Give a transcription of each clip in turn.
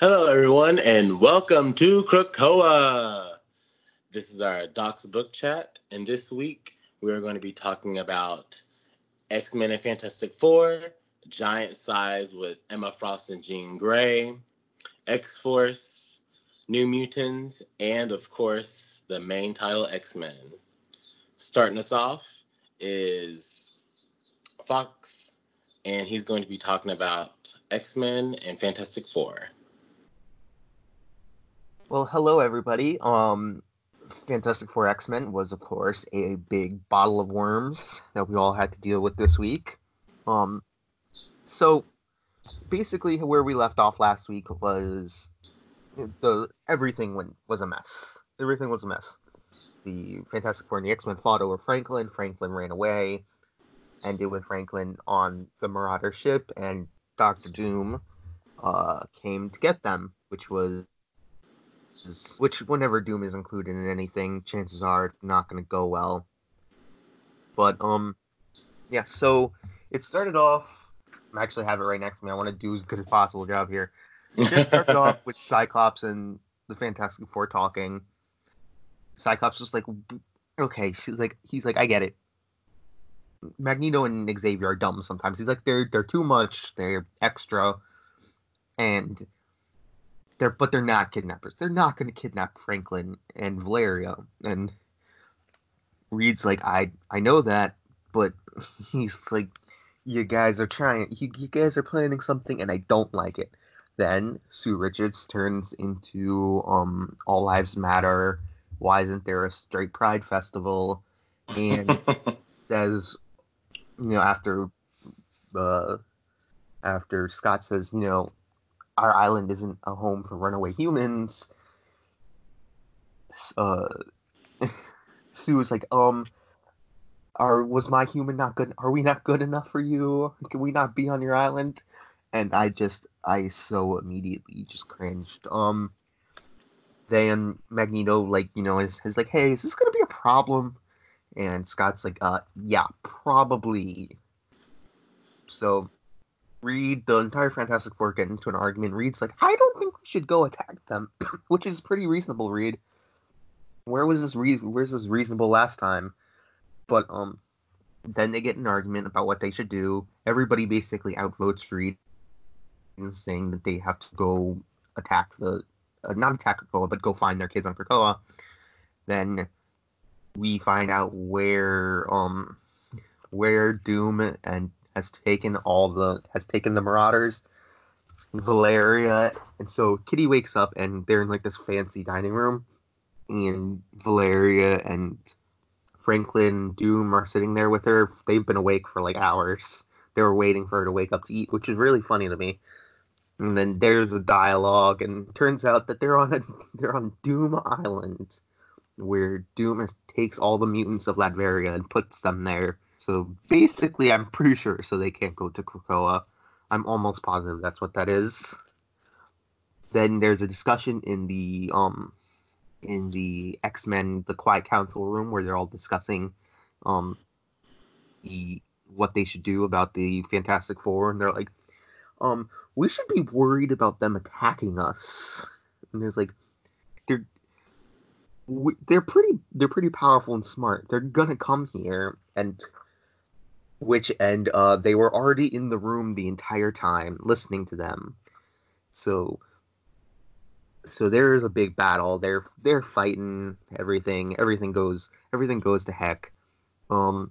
Hello, everyone, and welcome to Krakoa. This is our Docs Book Chat, and this week we are going to be talking about X Men and Fantastic Four, Giant Size with Emma Frost and Jean Grey, X Force, New Mutants, and of course the main title X Men. Starting us off is Fox, and he's going to be talking about X Men and Fantastic Four. Well, hello everybody. Um, Fantastic Four X Men was, of course, a big bottle of worms that we all had to deal with this week. Um, so basically, where we left off last week was the everything went was a mess. Everything was a mess. The Fantastic Four and the X Men fought over Franklin. Franklin ran away, ended with Franklin on the Marauder ship, and Doctor Doom uh, came to get them, which was which whenever Doom is included in anything, chances are it's not going to go well. But um, yeah. So it started off. I actually have it right next to me. I want to do as good as possible job here. It just started off with Cyclops and the Fantastic Four talking. Cyclops was like, "Okay," she's like, "He's like, I get it." Magneto and Xavier are dumb sometimes. He's like, "They're they're too much. They're extra." And they're but they're not kidnappers. They're not going to kidnap Franklin and Valeria. And Reed's like, I I know that, but he's like, you guys are trying. You, you guys are planning something, and I don't like it. Then Sue Richards turns into um All Lives Matter. Why isn't there a straight pride festival? And says, you know, after uh after Scott says, you know, our island isn't a home for runaway humans. Uh, Sue was like, um, are was my human not good? Are we not good enough for you? Can we not be on your island? And I just, I so immediately just cringed. Um, then Magneto, like, you know, is, is like, hey, is this gonna be a problem? And Scott's like, uh, yeah, probably. So Reed, the entire Fantastic Four get into an argument. Reed's like, I don't think we should go attack them, which is pretty reasonable, Reed. Where was this re- where's this reasonable last time? But um then they get an argument about what they should do. Everybody basically outvotes Reed saying that they have to go attack the uh, not attack Krakoa, but go find their kids on Krakoa. Then we find out where um where Doom and has taken all the has taken the Marauders, Valeria, and so Kitty wakes up and they're in like this fancy dining room, and Valeria and Franklin Doom are sitting there with her. They've been awake for like hours. They were waiting for her to wake up to eat, which is really funny to me. And then there's a dialogue, and turns out that they're on a they're on Doom Island, where Doom is, takes all the mutants of Latveria and puts them there so basically, I'm pretty sure so they can't go to Krakoa. I'm almost positive that's what that is. Then there's a discussion in the um in the X Men the Quiet Council room where they're all discussing um the what they should do about the Fantastic Four, and they're like, um, we should be worried about them attacking us. And there's like, they're they're pretty they're pretty powerful and smart. They're gonna come here and which and uh, they were already in the room the entire time listening to them. So so there is a big battle. They're they're fighting everything. Everything goes everything goes to heck. Um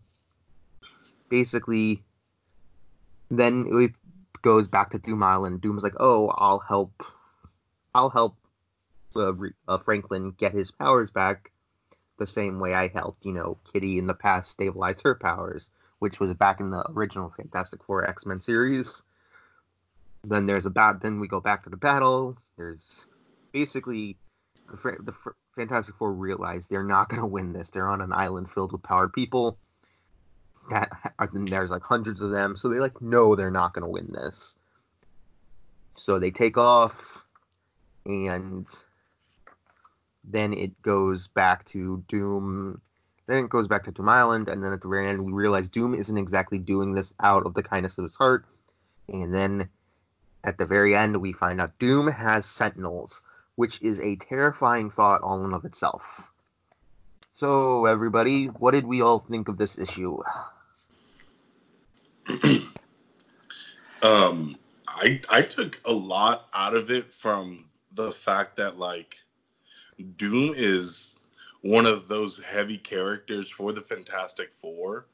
basically then it goes back to doom island doom's like oh i'll help i'll help uh, uh, franklin get his powers back the same way i helped you know kitty in the past stabilize her powers which was back in the original Fantastic Four X Men series. Then there's a bat. Then we go back to the battle. There's basically the, the Fantastic Four realize they're not going to win this. They're on an island filled with powered people. That there's like hundreds of them, so they like know they're not going to win this. So they take off, and then it goes back to Doom then it goes back to Doom Island, and then at the very end, we realize Doom isn't exactly doing this out of the kindness of his heart. And then at the very end, we find out Doom has Sentinels, which is a terrifying thought all in of itself. So, everybody, what did we all think of this issue? um, I I took a lot out of it from the fact that like Doom is one of those heavy characters for the Fantastic Four,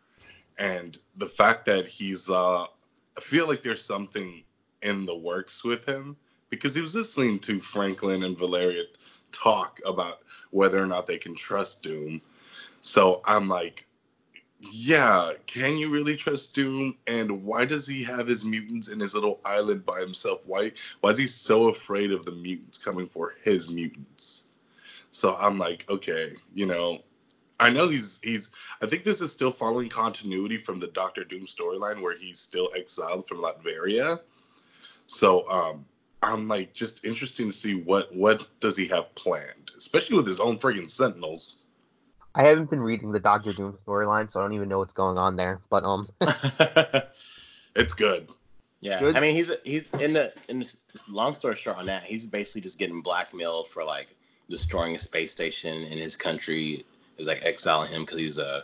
and the fact that he's uh, I feel like there's something in the works with him because he was listening to Franklin and Valeria talk about whether or not they can trust Doom. So I'm like, yeah, can you really trust Doom? And why does he have his mutants in his little island by himself? Why why is he so afraid of the mutants coming for his mutants? So I'm like, okay, you know, I know he's he's I think this is still following continuity from the Doctor Doom storyline where he's still exiled from Latveria. So um I'm like just interesting to see what what does he have planned, especially with his own friggin' Sentinels. I haven't been reading the Doctor Doom storyline, so I don't even know what's going on there. But um, it's good. Yeah, good. I mean, he's he's in the in this, long story short on that, he's basically just getting blackmailed for like destroying a space station in his country. Is like exiling him because he's a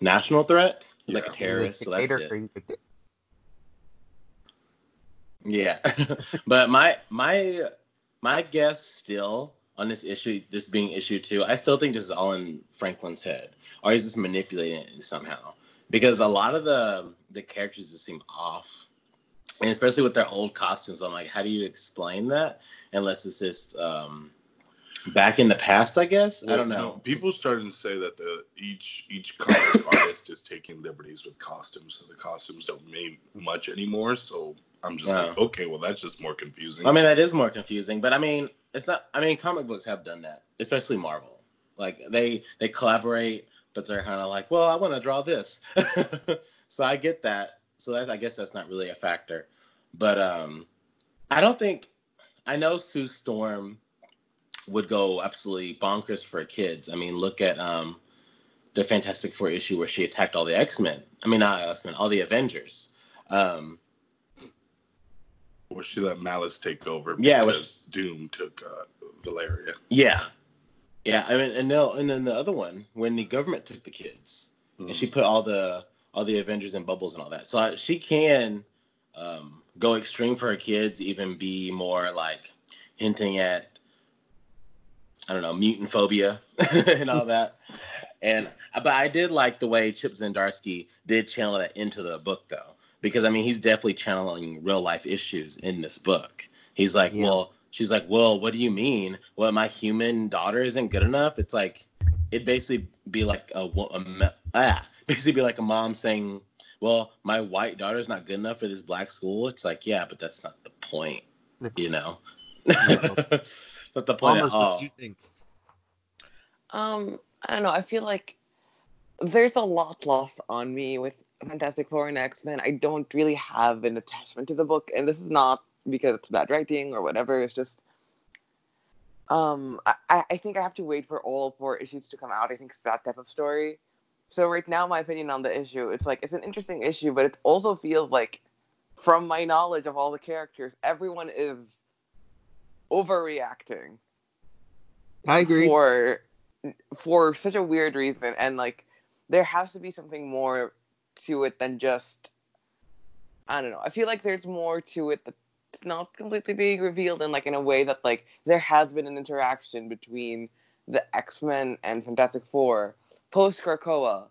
national threat. He's yeah. like a terrorist. So that's it. Yeah, but my my my guess still on this issue, this being issue two, I still think this is all in Franklin's head, or is this manipulating it somehow? Because a lot of the the characters just seem off, and especially with their old costumes, I'm like, how do you explain that? Unless it's just um, back in the past, I guess. Well, I don't know. people started to say that the each each comic artist is taking liberties with costumes, so the costumes don't mean much anymore. So I'm just like, okay, well, that's just more confusing. I mean, that is more confusing, but I mean, it's not. I mean, comic books have done that, especially Marvel. Like they they collaborate, but they're kind of like, well, I want to draw this, so I get that. So that, I guess that's not really a factor, but um, I don't think. I know Sue Storm would go absolutely bonkers for kids. I mean, look at um, the Fantastic Four issue where she attacked all the X Men. I mean, not X Men, all the Avengers. Um, or she let Malice take over. Yeah, which Doom took uh, Valeria. Yeah, yeah. I mean, and no, and then the other one when the government took the kids, mm-hmm. and she mm. put all the all the Avengers in bubbles and all that. So uh, she can um, go extreme for her kids, even be more like hinting at I don't know mutant phobia and all that. And but I did like the way Chip Zdarsky did channel that into the book, though because I mean he's definitely channeling real life issues in this book. He's like, yeah. well, she's like, well, what do you mean? Well, my human daughter isn't good enough. It's like it basically be like a, a ah, basically be like a mom saying, well, my white daughter's not good enough for this black school. It's like, yeah, but that's not the point, you know. that's the point Almost, at all. What do you think? Um, I don't know. I feel like there's a lot lost on me with Fantastic Four and X Men, I don't really have an attachment to the book, and this is not because it's bad writing or whatever. It's just, um, I, I think I have to wait for all four issues to come out. I think it's that type of story. So right now, my opinion on the issue, it's like it's an interesting issue, but it also feels like, from my knowledge of all the characters, everyone is overreacting. I agree. For for such a weird reason, and like there has to be something more to it than just I don't know. I feel like there's more to it that's not completely being revealed in like in a way that like there has been an interaction between the X-Men and Fantastic Four post Krakoa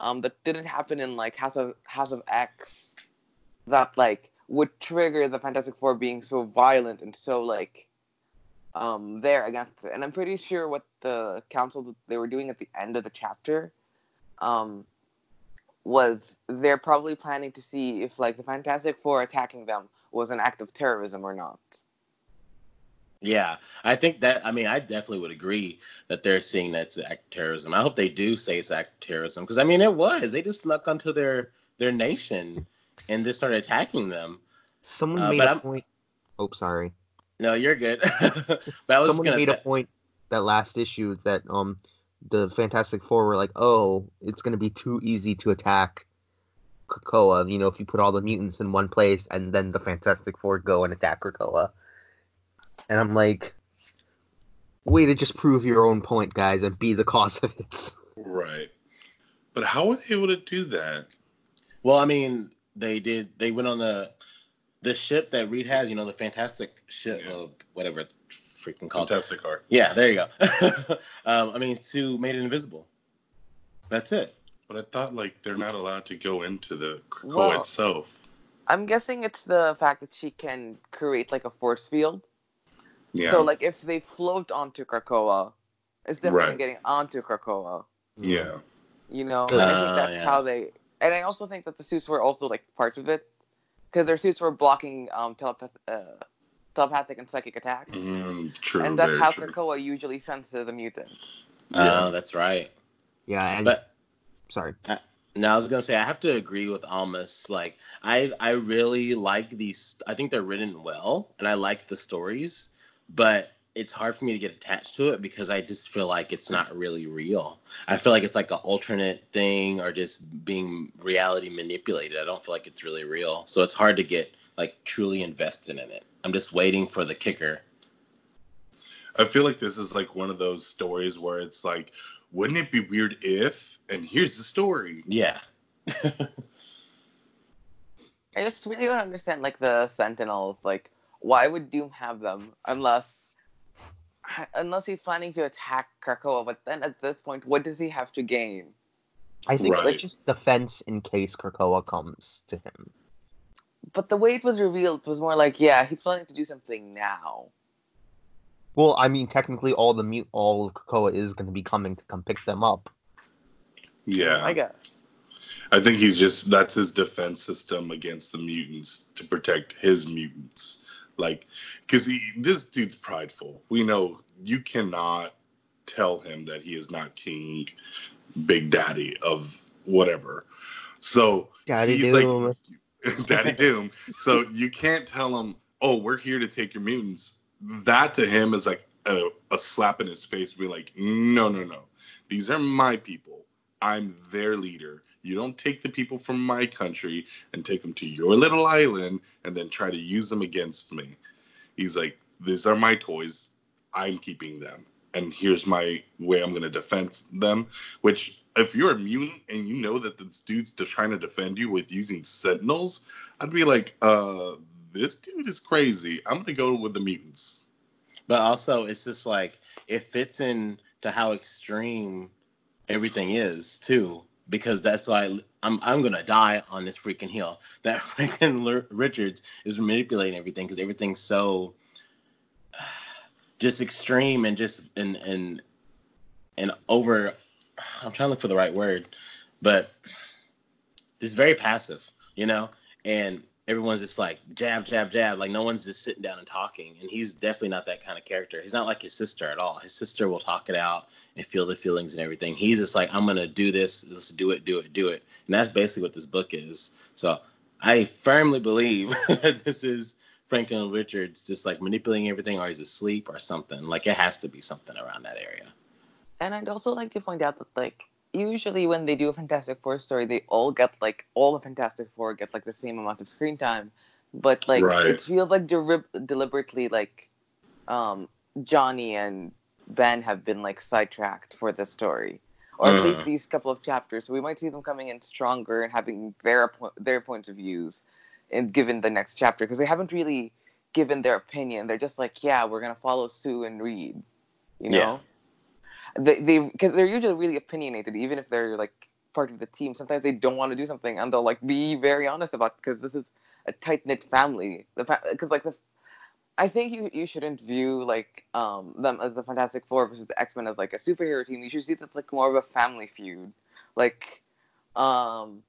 um that didn't happen in like House of House of X that like would trigger the Fantastic Four being so violent and so like um there against it. And I'm pretty sure what the council they were doing at the end of the chapter um was they're probably planning to see if like the Fantastic Four attacking them was an act of terrorism or not. Yeah, I think that. I mean, I definitely would agree that they're seeing that's act terrorism. I hope they do say it's act terrorism because I mean, it was. They just snuck onto their their nation and just started attacking them. Someone uh, made a I'm, point. Oh, sorry. No, you're good. but I was Someone made say, a point that last issue that um the Fantastic Four were like, "Oh, it's going to be too easy to attack Krakoa. You know, if you put all the mutants in one place and then the Fantastic Four go and attack Krakoa. And I'm like, way to just prove your own point, guys, and be the cause of it. Right. But how were they able to do that? Well, I mean, they did. They went on the the ship that Reed has. You know, the fantastic ship, Yeah. uh, whatever it's freaking called. Fantasticar. Yeah, there you go. um, I mean, Sue made it invisible. That's it. But I thought like they're not allowed to go into the Krakoa Well- itself. I'm guessing it's the fact that she can create like a force field. Yeah. So like if they float onto Krakoa, it's different than Right. getting onto Krakoa. yeah. You know, and I Uh, think that's yeah. how they. And I also think that the suits were also like part of it, because their suits were blocking um telepath- uh, telepathic and psychic attacks, Mm, true. and that's how true. Krakoa usually senses a mutant. Uh, that's right. Yeah, and But sorry. now I was gonna say I have to agree with Almas. Like I, I really like these. I think they're written well, and I like the stories. But it's hard for me to get attached to it because I just feel like it's not really real. I feel like it's like an alternate thing or just being reality manipulated. I don't feel like it's really real. So it's hard to get like truly invested in it. I'm just waiting for the kicker. I feel like this is like one of those stories where it's like, wouldn't it be weird if? And here's the story. Yeah. I just really don't understand like the Sentinels. Like, why would Doom have them unless unless he's planning to attack Krakoa? But then at this point, what does he have to gain? I think Right. it's just defense in case Krakoa comes to him. But the way it was revealed was more like, yeah, he's planning to do something now. Well, I mean, technically, all the mute, all of Krakoa is going to be coming to come pick them up. Yeah. I guess. I think he's just that's his defense system against the mutants to protect his mutants. Like, because he this dude's prideful. We know you cannot tell him that he is not king, big daddy of whatever. So Daddy he's Doom. like Daddy Doom. So you can't tell him, "Oh, we're here to take your mutants." That to him is like a, a slap in his face. Be like, "No, no, no. These are my people. I'm their leader. You don't take the people from my country and take them to your little island and then try to use them against me." He's like, "These are my toys. I'm keeping them." And here's my way I'm going to defend them. Which, if you're mutant and you know that this dude's trying to defend you with using sentinels, I'd be like, uh, this dude is crazy. I'm gonna go with the mutants. But also, it's just like it fits in to how extreme everything is too, because that's why I'm I'm gonna die on this freaking hill. That freaking Richards is manipulating everything because everything's so just extreme and just and and and over. I'm trying to look for the right word, but it's very passive, you know, and everyone's just like jab, jab, jab. Like no one's just sitting down and talking. And he's definitely not that kind of character. He's not like his sister at all. His sister will talk it out and feel the feelings and everything. He's just like, I'm gonna do this. Let's do it, do it, do it. And that's basically what this book is. So I firmly believe that this is Franklin Richards just like manipulating everything, or he's asleep or something. Like it has to be something around that area. And I'd also like to point out that like usually when they do a Fantastic Four story, they all get like all the Fantastic Four get like the same amount of screen time, but like Right. it feels like deri- deliberately like um, Johnny and Ben have been like sidetracked for the story, or at least these couple of chapters. So we might see them coming in stronger and having their po- their points of views, and given the next chapter because they haven't really given their opinion. They're just like, yeah, we're gonna follow Sue and Reed, you know. Yeah. They they because they're usually really opinionated, even if they're like part of the team. Sometimes they don't want to do something, and they'll like be very honest about because this is a tight knit family. The because like the I think you, you shouldn't view like um them as the Fantastic Four versus X Men as like a superhero team. You should see this like more of a family feud. Like, um,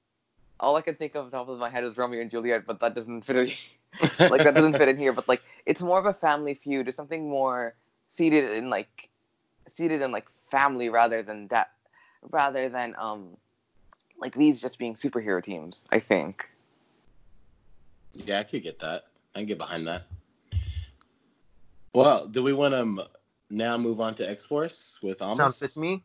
all I can think of off the top of my head is Romeo and Juliet, but that doesn't fit. In, like that doesn't fit in here. But like, it's more of a family feud. It's something more seated in like seated in like family rather than that, rather than um like these just being superhero teams. I think. Yeah, I could get that. I can get behind that. Well, do we want to now move on to X Force with Amos? Sounds good to me.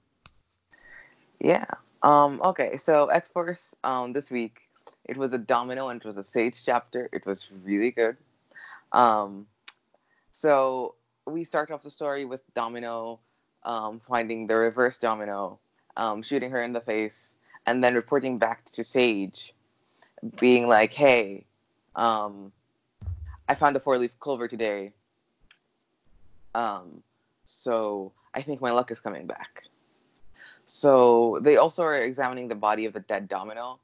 Yeah. Um, okay, so X Force um, this week It was a Domino and it was a Sage chapter. It was really good. Um, so we start off the story with Domino um, finding the reverse Domino, um, shooting her in the face, and then reporting back to Sage, being like, "Hey, um, I found a four-leaf clover today. Um, so I think my luck is coming back." So they also are examining the body of the dead Domino,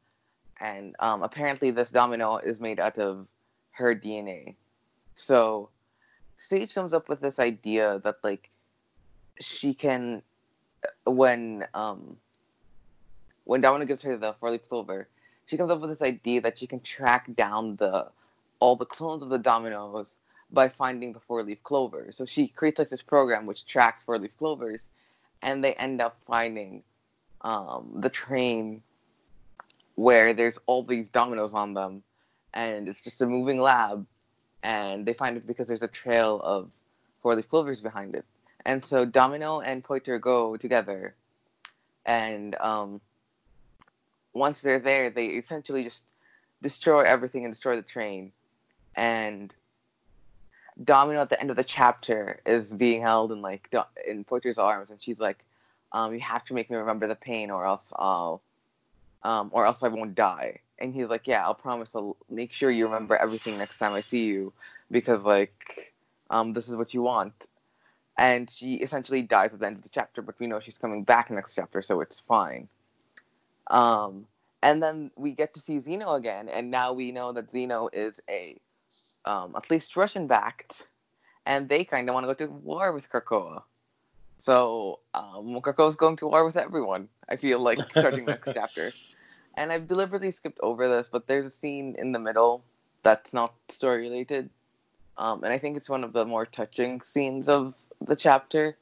and um, apparently this Domino is made out of her DNA. So Sage comes up with this idea that like she can when um when Domino gives her the four leaf clover, she comes up with this idea that she can track down the all the clones of the dominoes by finding the four leaf clover. So she creates like this program which tracks four leaf clovers, and they end up finding um, the train where there's all these dominoes on them, and it's just a moving lab, and they find it because there's a trail of four leaf clovers behind it. And so Domino and Piotr go together, and um, once they're there, they essentially just destroy everything and destroy the train. And Domino at the end of the chapter is being held in like in Piotr's arms, and she's like, um, "You have to make me remember the pain, or else I'll, um, or else I won't die." And he's like, "Yeah, I'll promise. I'll make sure you remember everything next time I see you, because like, um, this is what you want." And she essentially dies at the end of the chapter, but we know she's coming back next chapter, so it's fine. Um, and then we get to see Xeno again, and now we know that Xeno is a um, at least Russian backed, and they kind of want to go to war with Krakoa. So um, Krakoa's going to war with everyone. I feel like starting next chapter, and I've deliberately skipped over this, but there's a scene in the middle that's not story related, um, and I think it's one of the more touching scenes of the chapter,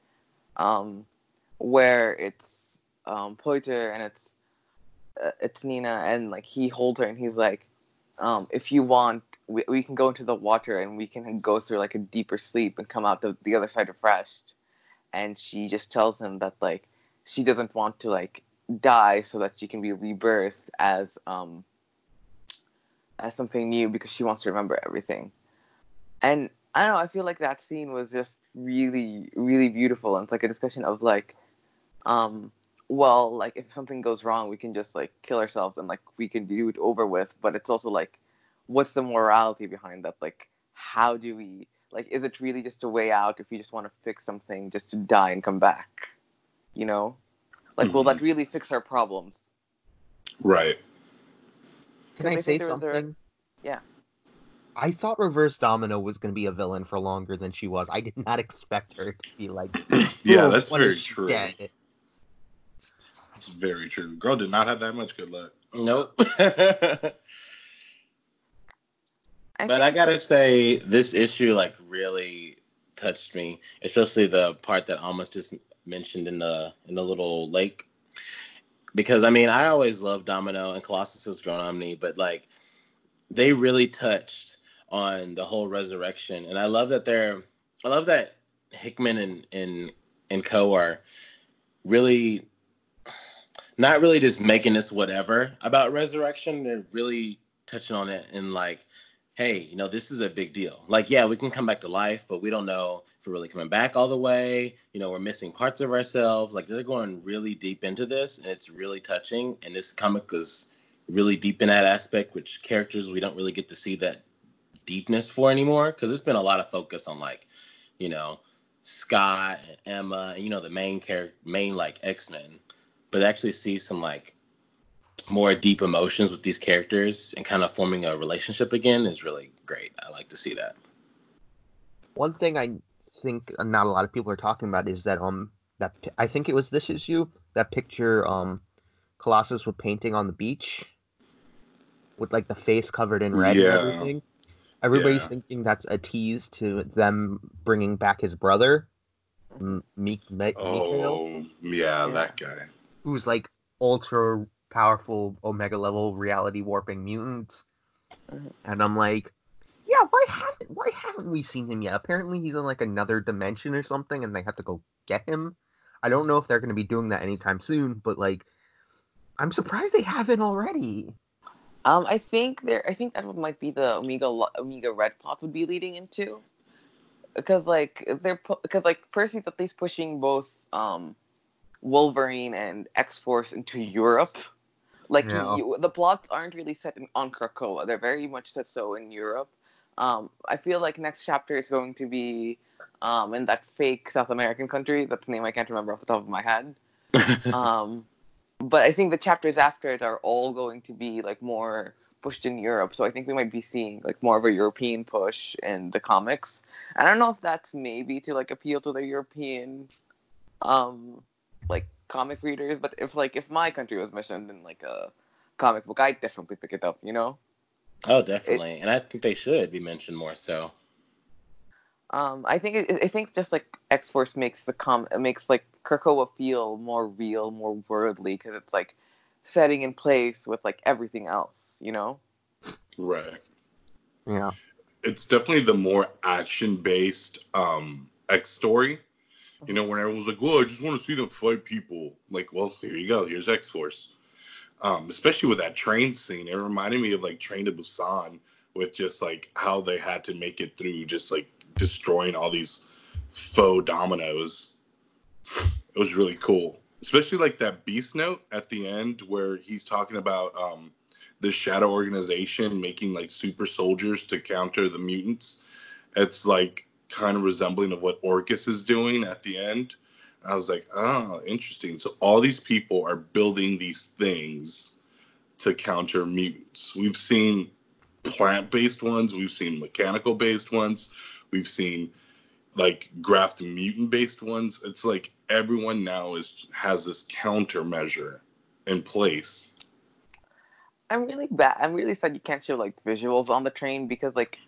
um, where it's um, Piotr and it's uh, it's Neena, and like he holds her and he's like, um, if you want, we, we can go into the water and we can go through like a deeper sleep and come out the, the other side refreshed. And she just tells him that like she doesn't want to like die so that she can be rebirthed as um as something new because she wants to remember everything. And I don't know, I feel like that scene was just really, really beautiful. And it's like a discussion of like, um, well, like if something goes wrong, we can just like kill ourselves and like we can do it over with. But it's also like, what's the morality behind that? Like, how do we like? Is it really just a way out if we just want to fix something just to die and come back? You know, like, mm-hmm. will that really fix our problems? Right. Can I say something? A... Yeah. I thought Reverse Domino was going to be a villain for longer than she was. I did not expect her to be like. yeah, that's very true. Dead. It's very true. Girl did not have that much good luck. Nope. but I gotta say, this issue like really touched me, especially the part that almost just mentioned in the in the little lake. Because I mean, I always loved Domino and Colossus has grown on me, but like they really touched on the whole resurrection, and I love that they're I love that Hickman and and and Co are really not really just making this whatever about resurrection. They're really touching on it in like, hey, you know, this is a big deal. Like, yeah, we can come back to life, but we don't know if we're really coming back all the way. You know, we're missing parts of ourselves. Like, they're going really deep into this, and it's really touching. And this comic was really deep in that aspect, which characters we don't really get to see that deepness for anymore because it's been a lot of focus on like, you know, Scott and Emma, and you know, the main character, main like X Men but actually see some like more deep emotions with these characters and kind of forming a relationship again is really great. I like to see that. One thing I think not a lot of people are talking about is that um that I think it was this issue that picture um Colossus with painting on the beach with like the face covered in red yeah. and everything. Everybody's yeah. thinking that's a tease to them bringing back his brother, Meek. Me- oh, yeah, that guy who's like ultra powerful omega level reality warping mutants. And I'm like, yeah, why haven't why haven't we seen him yet? Apparently he's in like another dimension or something and they have to go get him. I don't know if they're gonna be doing that anytime soon, but like I'm surprised they haven't already. Um, I think there. I think that might be the Omega Omega Red plot would be leading into, because like they're because like Percy's at least pushing both um, Wolverine and X Force into Europe. Like Yeah. you, the plots aren't really set in, on Krakoa; they're very much set so in Europe. Um, I feel like next chapter is going to be um, in that fake South American country. That's the name I can't remember off the top of my head. um, but I think the chapters after it are all going to be like more pushed in Europe. So I think we might be seeing like more of a European push in the comics. I don't know if that's maybe to like appeal to the European um like comic readers, but if like if my country was mentioned in like a comic book, I'd definitely pick it up, you know? oh, definitely, and I think they should be mentioned more so. Um, I think it, I think just like X Force makes the com makes like Krakoa feel more real, more worldly because it's like setting in place with like everything else, you know. Right. Yeah. It's definitely the more action based um X story. You know, when everyone's like, "Well, I just want to see them fight people." Like, well, here you go. Here's X Force. Um, especially with that train scene, it reminded me of like Train to Busan, with just like how they had to make it through, just like destroying all these faux dominoes. It was really cool, especially like that Beast Note at the end where he's talking about um, the Shadow Organization making like super soldiers to counter the mutants. It's like kind of resembling of what Orchis is doing at the end. I was like, oh, interesting. So all these people are building these things to counter mutants. We've seen plant-based ones, we've seen mechanical-based ones, we've seen like graft mutant-based ones. It's like everyone now is has this countermeasure in place. I'm really bad. I'm really sad you can't show like visuals on the train because like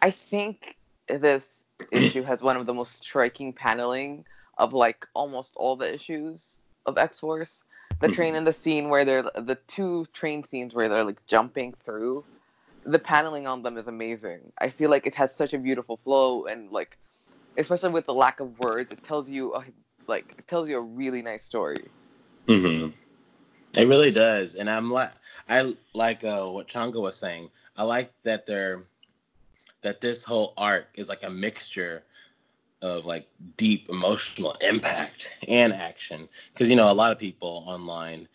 I think this issue has one of the most striking paneling of like almost all the issues of X Force. The train and the scene where they're the two train scenes where they're like jumping through. The paneling on them is amazing. I feel like it has such a beautiful flow and like especially with the lack of words, it tells you a, like it tells you a really nice story. Mm-hmm. It really does, and I'm like, I like uh, what Changa was saying. I like that they're that this whole arc is like a mixture of like deep emotional impact and action. Because you know, a lot of people online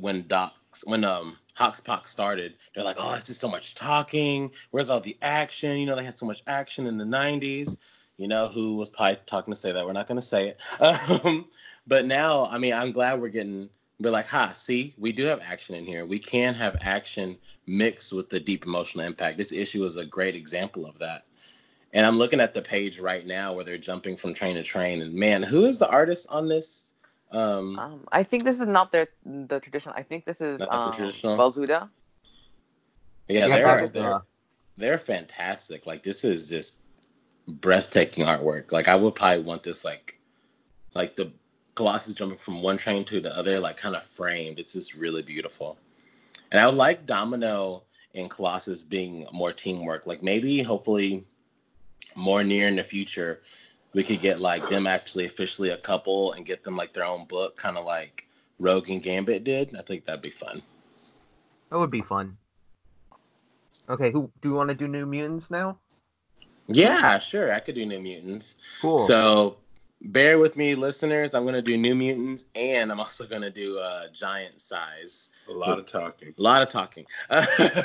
when docs when um Hoxpox started, they're like, "Oh, it's just so much talking. Where's all the action?" You know, they had so much action in the '90s. You know, who was probably talking to say that? We're not going to say it. Um, but now, I mean, I'm glad we're getting be like, ha, see, we do have action in here. We can have action mixed with the deep emotional impact. This issue is a great example of that. And I'm looking at the page right now where they're jumping from train to train. And man, who is the artist on this? Um, Um, I think this is not their the traditional. I think this is Not the um, traditional? Balzuda. yeah, Yeah, they're that- they're, uh, they're fantastic. Like this is just breathtaking artwork. Like I would probably want this like like the Colossus jumping from one train to the other, like kind of framed. It's just really beautiful. And I would like Domino and Colossus being more teamwork. Like maybe hopefully more near in the future we could get like them actually officially a couple and get them like their own book, kind of like Rogue and Gambit did. I think that'd be fun. That would be fun. Okay, who do you want to do New Mutants now? Yeah, sure. I could do New Mutants. Cool. So bear with me, listeners. I'm gonna do New Mutants, and I'm also gonna do uh, Giant Size. A lot of talking. A lot of talking.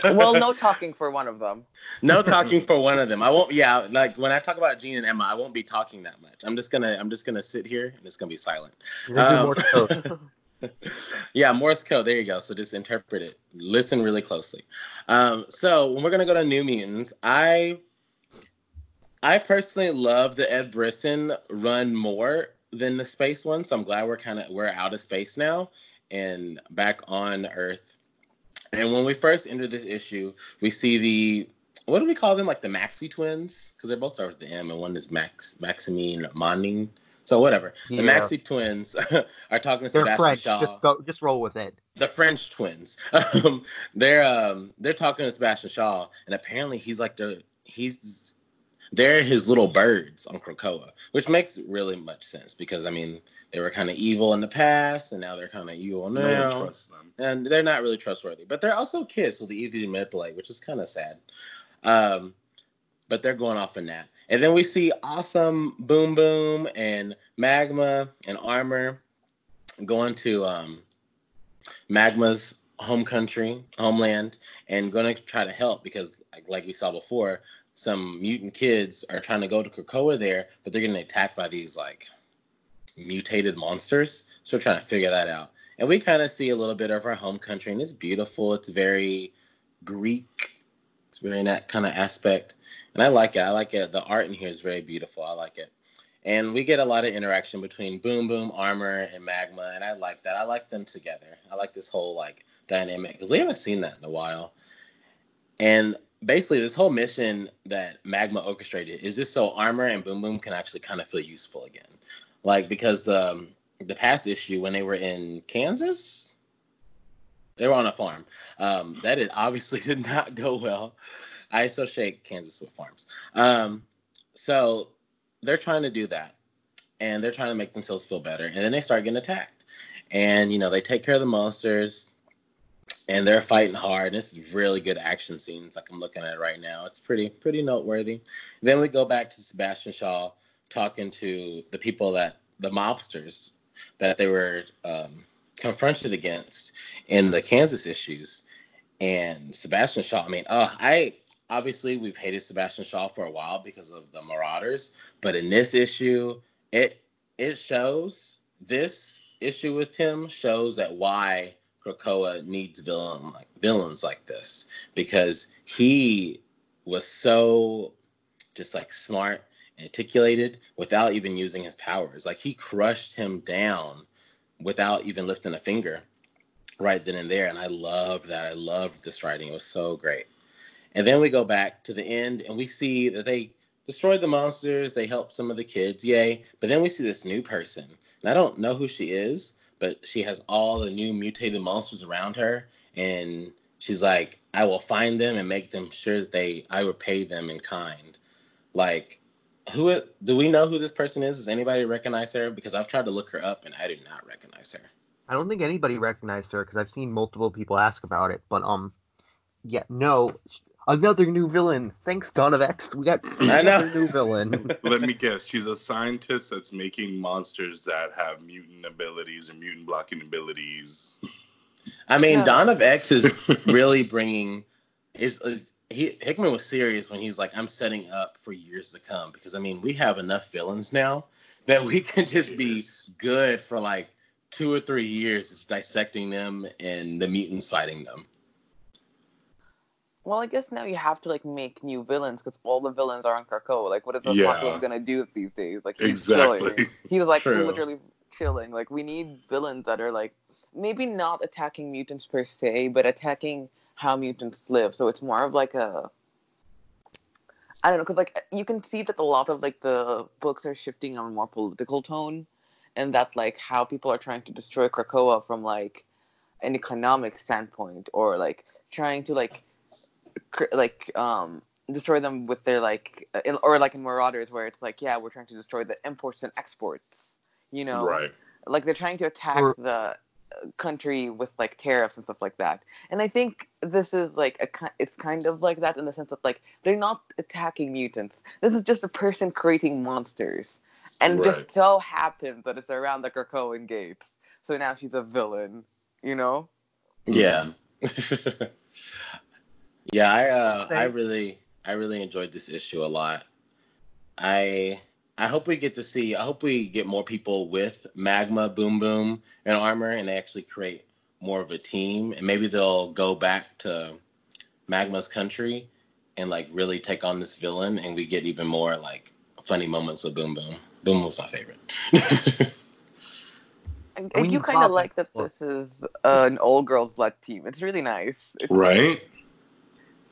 well, no talking for one of them. no talking for one of them. I won't. Yeah, like when I talk about Jean and Emma, I won't be talking that much. I'm just gonna. I'm just gonna sit here and it's gonna be silent. You're gonna do um, Morse code. yeah, Morse code. There you go. So just interpret it. Listen really closely. Um, so when we're gonna go to New Mutants, I I personally love the Ed Brisson run more than the space one. So I'm glad we're kind of we're out of space now and back on Earth. And when we first enter this issue, we see the what do we call them? Like the Maxi twins, because they're both start with the M, and one is Max Maximine Moning. So whatever. The Yeah. Maxi twins are talking to They're Sebastian French. Shaw Just go. Just roll with it. the French twins. Um, they're um, they're talking to Sebastian Shaw, and apparently he's like the he's they're his little birds on Krakoa, which makes really much sense because I mean they were kind of evil in the past and now they're kind of evil now. No one trusts them. and they're not really trustworthy. But they're also kids, so they're easy to manipulate, which is kind of sad. Um, but they're going off in that, and then we see awesome Boom Boom and Magma and Armor going to um, Magma's home country, homeland, and going to try to help because, like, like we saw before, some mutant kids are trying to go to Krakoa there, but they're getting attacked by these like mutated monsters. So we're trying to figure that out. And we kind of see a little bit of our home country, and it's beautiful. It's very Greek. It's very in that kind of aspect, and I like it. I like it. The art in here is very beautiful. I like it. And we get a lot of interaction between Boom Boom, Armor, and Magma, and I like that. I like them together. I like this whole like dynamic because we haven't seen that in a while. And basically, this whole mission that Magma orchestrated is just so Armor and Boom Boom can actually kind of feel useful again. Like because the um, the past issue when they were in Kansas, they were on a farm. Um, that it obviously did not go well. I associate Kansas with farms. Um, so they're trying to do that, and they're trying to make themselves feel better, and then they start getting attacked, and you know they take care of the monsters, and they're fighting hard. And it's really good action scenes, like I'm looking at right now. It's pretty pretty noteworthy. Then we go back to Sebastian Shaw talking to the people that the mobsters that they were um, confronted against in the Kansas issues. And Sebastian Shaw, I mean, uh, I obviously we've hated Sebastian Shaw for a while because of the Marauders, but in this issue, it it shows this issue with him shows that why Krakoa needs villain like villains like this because he was so just like smart and articulated without even using his powers. Like he crushed him down without even lifting a finger right then and there. And I loved that. I loved this writing. It was so great. And then we go back to the end and we see that they destroyed the monsters. They helped some of the kids. Yay. But then we see this new person. And I don't know who she is, but she has all the new mutated monsters around her. And she's like, I will find them and make them sure that they, I repay them in kind. Like, who do we know who this person is? Does anybody recognize her? Because I've tried to look her up and I do not recognize her. I don't think anybody recognized her because I've seen multiple people ask about it. But um, yeah, no, another new villain. Thanks, Dawn of X. We got another new villain. Let me guess. She's a scientist that's making monsters that have mutant abilities or mutant blocking abilities. I mean, Yeah. Dawn of X is really bringing is, is he Hickman was serious when he's like, I'm setting up for years to come because I mean, we have enough villains now that we can just be good for like two or three years. It's dissecting them and the mutants fighting them. Well, I guess now you have to like make new villains because all the villains are on Krakoa. Like, what is Yeah. Apocalypse gonna do these days? Like, he's Exactly. chilling. He's like True. literally chilling. Like, we need villains that are like maybe not attacking mutants per se, but attacking how mutants live. So it's more of like a I don't know, because like you can see that a lot of like the books are shifting on a more political tone, and that like how people are trying to destroy Krakoa from like an economic standpoint, or like trying to like like um destroy them with their like uh, or like in Marauders where it's like yeah we're trying to destroy the imports and exports, you know, Right. like they're trying to attack Or- the uh, country with like tariffs and stuff like that and i think this is like a it's kind of like that in the sense that like they're not attacking mutants this is just a person creating monsters and it Right. just so happens that it's around the krakoan gates so now she's a villain you know Yeah. yeah, I uh, I really I really enjoyed this issue a lot. I I hope we get to see I hope we get more people with Magma, Boom Boom, and Armor and they actually create more of a team and maybe they'll go back to Magma's country and like really take on this villain and we get even more like funny moments with Boom Boom. Boom Boom's my favorite. I, We I do need kind of like that this is uh, an all girls led team it's really nice it's, Right.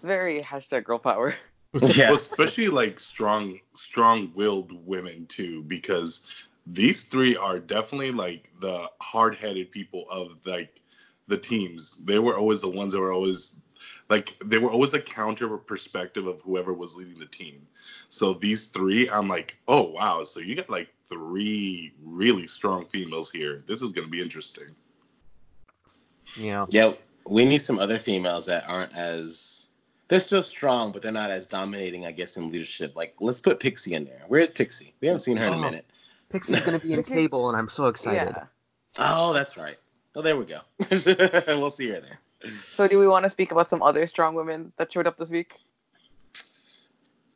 It's very hashtag girl power yeah. Well, especially like strong, strong-willed women too, because these three are definitely like the hard-headed people of like the teams. They were always the ones that were always like they were always a counter perspective of whoever was leading the team. So these three, I'm like, oh wow, so you got like three really strong females here. This is gonna be interesting. Yeah. Yeah, we need some other females that aren't as they're still strong, but they're not as dominating, I guess, in leadership. Like, let's put Pixie in there. Where's Pixie? We haven't seen her in a Oh. minute. Pixie's gonna be in Pixie- Cable, and I'm so excited. Yeah. Oh, that's right. Oh, there we go. we'll see her there. So, do we want to speak about some other strong women that showed up this week?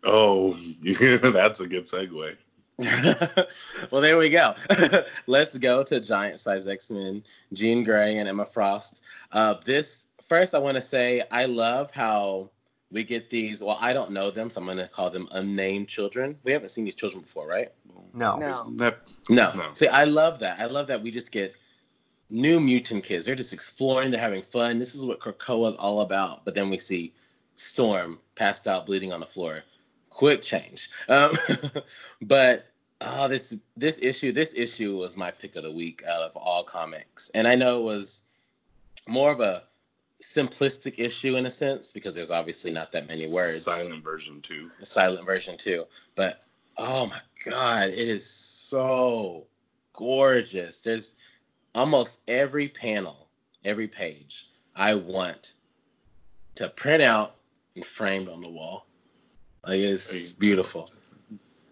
Oh, that's a good segue. well, there we go. Let's go to Giant Size X Men, Jean Grey and Emma Frost. Uh, this first, I want to say I love how we get these. Well, I don't know them, so I'm going to call them unnamed children. We haven't seen these children before, right? No. No. That No. No. See, I love that. I love that we just get new mutant kids. They're just exploring. They're having fun. This is what Krakoa is all about. But then we see Storm passed out, bleeding on the floor. Quick change. Um, but oh, this this issue this issue was my pick of the week out of all comics, and I know it was more of a simplistic issue in a sense because there's obviously not that many words silent version two. silent version too. But oh my god, it is so gorgeous. There's almost every panel, every page I want to print out and framed on the wall. Like it's beautiful.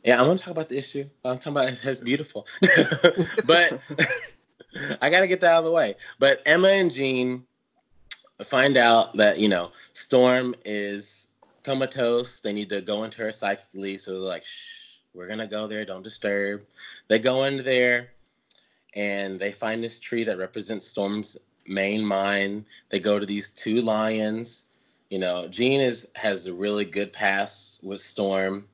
Yeah, I want to talk about the issue. I'm talking about it's, it's beautiful. but I gotta get that out of the way. But Emma and Jean find out that, you know, Storm is comatose. They need to go into her psychically. So they're like, shh, we're gonna go there, don't disturb. They go into there and they find this tree that represents Storm's main mind. They go to these two lions. You know, Jean is has a really good pass with Storm,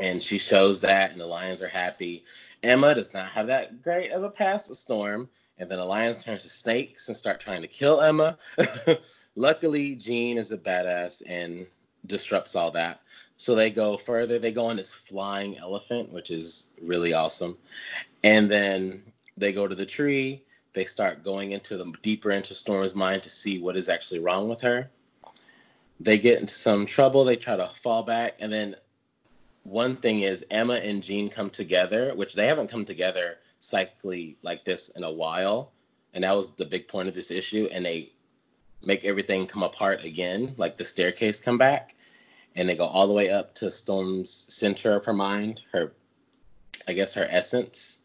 and she shows that, and the lions are happy. Emma does not have that great of a pass with Storm, and then the lions turn to snakes and start trying to kill Emma. Luckily, Jean is a badass and disrupts all that. So they go further. They go on this flying elephant, which is really awesome. And then they go to the tree. They start going into the deeper into Storm's mind to see what is actually wrong with her. They get into some trouble. They try to fall back, and then one thing is Emma and Jean come together, which they haven't come together psychically like this in a while, and that was the big point of this issue. And they make everything come apart again, like the staircase come back, and they go all the way up to Storm's center of her mind, her, I guess her essence,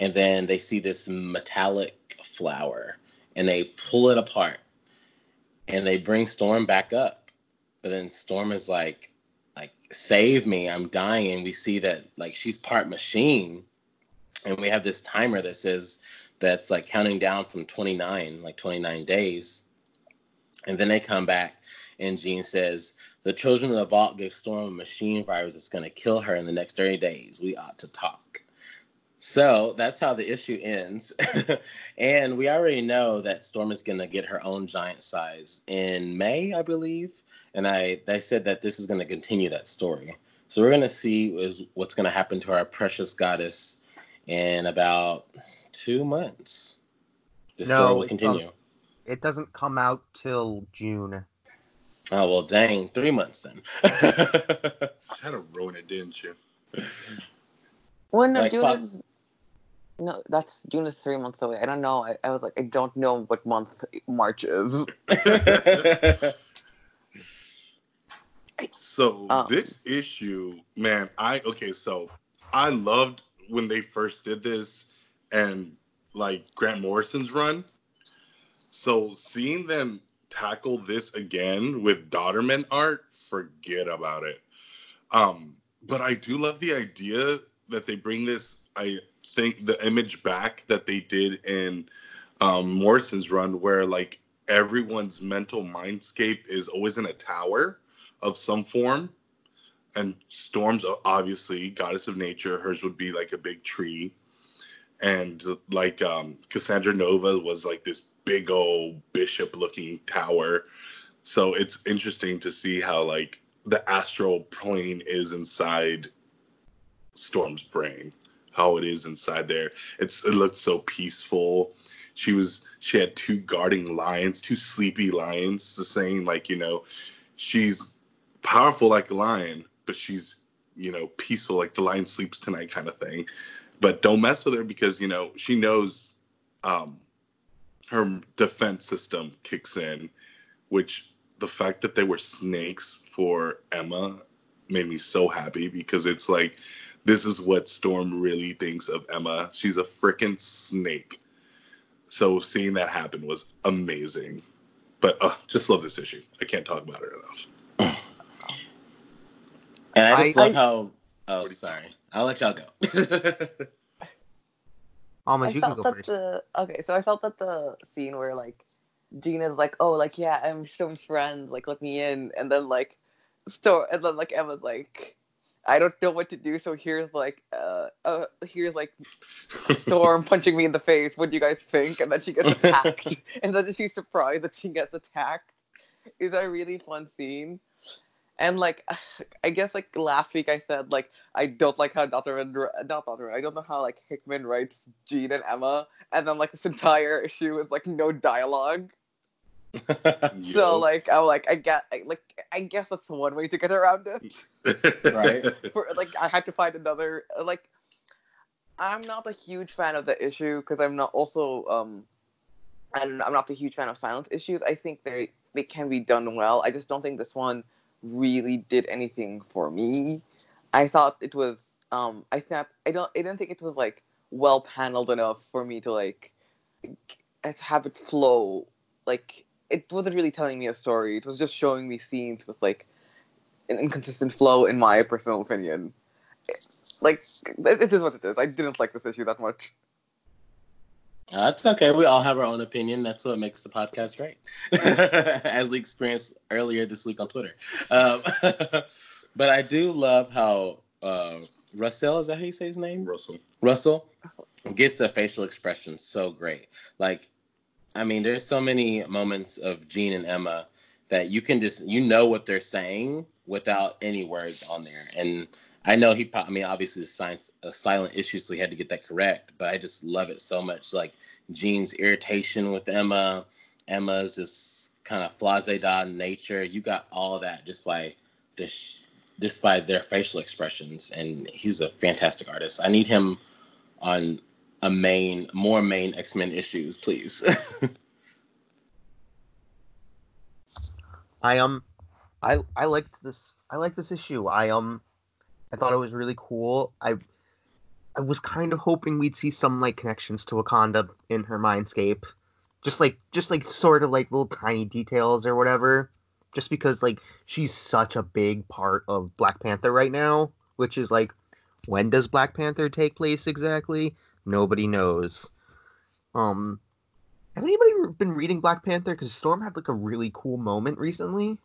and then they see this metallic flower, and they pull it apart, and they bring Storm back up, but then Storm is like, like save me, I'm dying, and we see that like she's part machine, and we have this timer that says that's like counting down from 29, like 29 days. And then they come back, and Jean says, The children of the vault gave Storm a machine virus that's going to kill her in the next 30 days. We ought to talk. So that's how the issue ends. and we already know that Storm is going to get her own giant size in May, I believe. And I they said that this is going to continue that story. So we're going to see is what's going to happen to our precious goddess in about two months. This No, story will it's, um, continue. It doesn't come out till June. Oh well, dang, three months then. Had to ruin it, didn't you? When no, Like June fuck. is no, that's June is three months away. I don't know. I, I was like, I don't know what month March is. So Um, this issue, man, I okay, so I loved when they first did this and like Grant Morrison's run. So seeing them tackle this again with Dauterman art, forget about it. Um, but I do love the idea that they bring this, I think the image back that they did in um, Morrison's run, where like everyone's mental mindscape is always in a tower of some form. And Storm's obviously goddess of nature. Hers would be like a big tree. And like um, Cassandra Nova was like this big old bishop looking tower. So it's interesting to see how like the astral plane is inside Storm's brain, how it is inside there. It's it looked so peaceful. she was she had two guarding lions, two sleepy lions, the saying like you know, she's powerful like a lion, but she's you know peaceful like the lion sleeps tonight kind of thing. But don't mess with her because you know she knows um, her defense system kicks in, which the fact that they were snakes for Emma made me so happy because it's like this is what Storm really thinks of Emma. She's a freaking snake. So seeing that happen was amazing. But uh, just love this issue. I can't talk about it enough. And I just I- love I- how. Oh, sorry. I'll let y'all go. Almost, I you can go first. the okay, so I felt that the scene where like Gina's like, oh, like yeah, I'm Storm's friend, like let me in, and then like Storm, and then like Emma's like, I don't know what to do, so here's like, uh, uh here's like Storm punching me in the face. What do you guys think? And then she gets attacked, and then she's surprised that she gets attacked. Is that a really fun scene. And like, I guess like last week I said like I don't like how dr Dauterman, not Dauterman, I don't know how like Hickman writes Jean and Emma, and then like this entire issue is like no dialogue. So like I'm like I get I, like I guess that's one way to get around it. Right. For like I had to find another like I'm not a huge fan of the issue because I'm not also um and I'm not a huge fan of silence issues. I think they they can be done well. I just don't think this one really did anything for me. I thought it was um I thought I don't I didn't think it was like well paneled enough for me to like have it flow like it wasn't really telling me a story. It was just showing me scenes with like an inconsistent flow, in my personal opinion. Like it is what it is. I didn't like this issue that much. That's okay. We all have our own opinion. That's what makes the podcast great, as we experienced earlier this week on Twitter. Um, but I do love how uh, Russell is that how you say his name? Russell. Russell gets the facial expressions so great. Like, I mean, there's so many moments of Jean and Emma that you can just you know what they're saying without any words on there. And I know he, I mean, obviously it's science, a silent issue, so he had to get that correct. But I just love it so much. Like Jean's irritation with Emma, Emma's this kind of flase-da nature. You got all that just by this, just by their facial expressions. And he's a fantastic artist. I need him on a main, more main X Men issues, please. I um, I I liked this. I liked this issue. I um, I thought it was really cool. I I was kind of hoping we'd see some like connections to Wakanda in her mindscape, just like just like sort of like little tiny details or whatever. Just because like she's such a big part of Black Panther right now, which is like, when does Black Panther take place exactly? Nobody knows. Um, have anybody been reading Black Panther? Because Storm had like a really cool moment recently.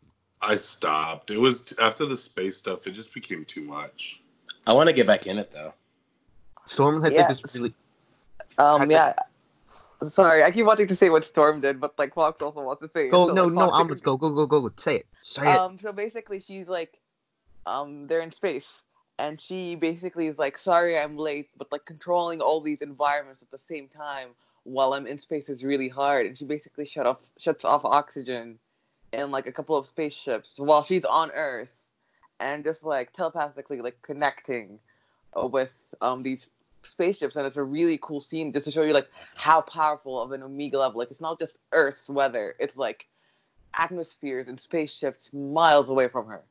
I stopped. It was after the space stuff. It just became too much. I want to get back in it though. Storm had like Yes. this really. Um, Has it- yeah. Sorry, I keep wanting to say what Storm did, but like Fox also wants to say. it, Go so, no like, no Fox, omelets go go go go go say it say it. Um, so basically, she's like, um, they're in space, and she basically is like, "Sorry, I'm late," but like controlling all these environments at the same time while I'm in space is really hard. And she basically shut off shuts off oxygen in like a couple of spaceships while she's on Earth, and just like telepathically like connecting uh, with um these spaceships and it's a really cool scene just to show you like how powerful of an omega level like it's not just earth's weather it's like atmospheres and spaceships miles away from her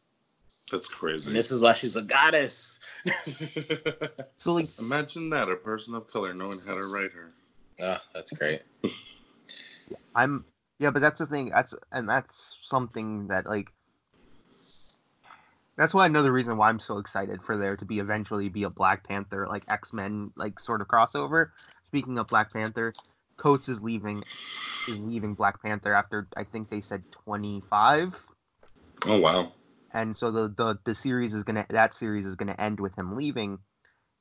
That's crazy. And this is why she's a goddess. So like Imagine that a person of color knowing how to write her. oh, that's great. I'm yeah, but that's the thing. That's and that's something that like that's why another reason why I'm so excited for there to be eventually be a Black Panther like X Men like sort of crossover. Speaking of Black Panther, Coates is leaving is leaving Black Panther after I think they said 25 Oh wow. and so the the the series is gonna that series is gonna end with him leaving.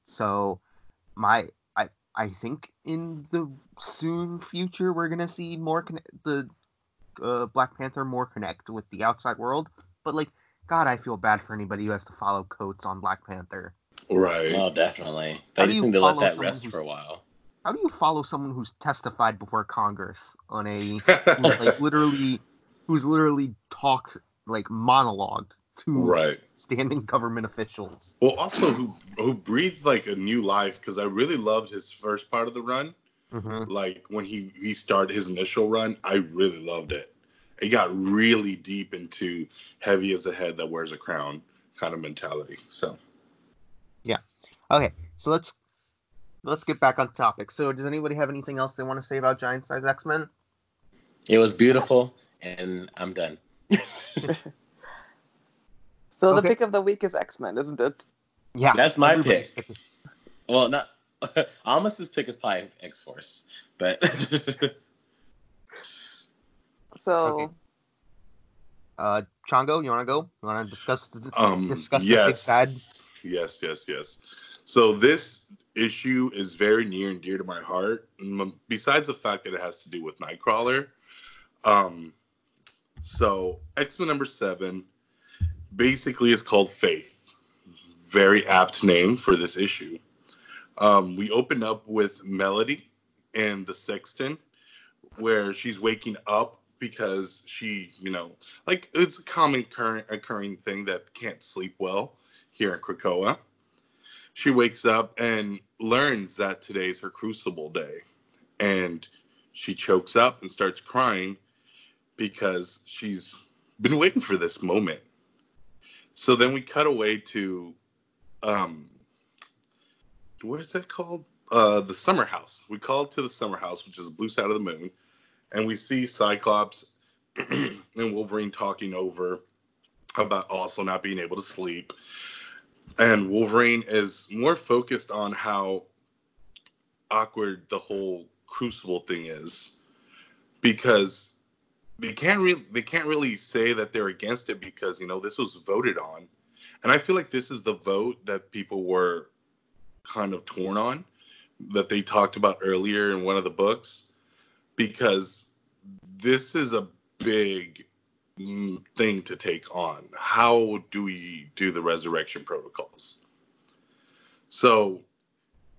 So my I I think in the soon future we're gonna see more conne- the uh, Black Panther more connect with the outside world. But like God, I feel bad for anybody who has to follow Coates on Black Panther. Right. Oh, definitely. How They just need to let that rest for a while. how do you follow someone who's testified before Congress on a like literally who's literally talked like monologued to right. standing government officials. Well, also who who breathed like a new life because I really loved his first part of the run. hmm Like when he he started his initial run, I really loved it. It got really deep into heavy as a head that wears a crown kind of mentality. So yeah. Okay, so let's let's get back on topic. So, does anybody have anything else they want to say about Giant Size X Men? It was beautiful, and I'm done. So Okay. the pick of the week is X Men, isn't it? Yeah, That's my everybody's pick. pick. well, not Almus's pick is probably X Force, but So Okay. Uh, Chongo, you want to go? You want to discuss um discuss yes. the big bad? Yes, yes, yes. So this issue is very near and dear to my heart. Besides the fact that it has to do with Nightcrawler, um, so X Men number seven basically is called Faith. Very apt name for this issue. Um, we open up with Melody and the Sexton, where she's waking up because she, you know, like it's a common current occurring thing that can't sleep well here in Krakoa. She wakes up and learns that today's her crucible day. And she chokes up and starts crying because she's been waiting for this moment. So then we cut away to um what is that called? Uh the summer house. We call it to the summer house, which is blue side of the moon, and we see Cyclops and Wolverine talking over about also not being able to sleep. And Wolverine is more focused on how awkward the whole crucible thing is because they can't really they can't really say that they're against it because you know this was voted on. And i feel like this is the vote that people were kind of torn on that they talked about earlier in one of the books because this is a big mm, thing to take on. How do we do the resurrection protocols? So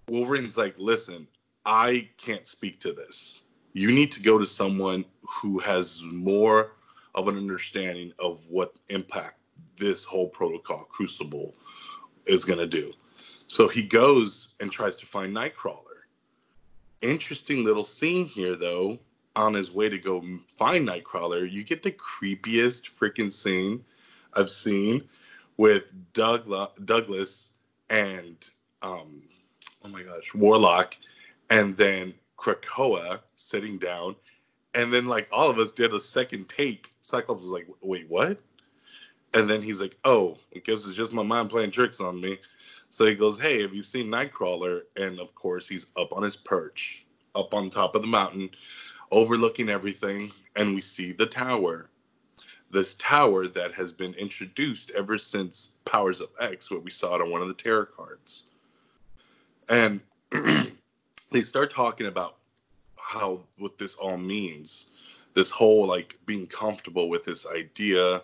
wolverine's like listen i can't speak to this you need to go to someone who has more of an understanding of what impact this whole protocol crucible is going to do. So he goes and tries to find nightcrawler. Interesting little scene here though on his way to go find nightcrawler you get the creepiest freaking scene i've seen with Dougla- douglas and um oh my gosh warlock and then krakoa sitting down and then like all of us did a second take. Cyclops was like wait what? And then he's like oh i guess it's just my mind playing tricks on me. So he goes hey have you seen nightcrawler? And of course he's up on his perch up on top of the mountain overlooking everything and we see the tower. This tower that has been introduced ever since powers of x where we saw it on one of the tarot cards. And they start talking about how what this all means this whole like being comfortable with this idea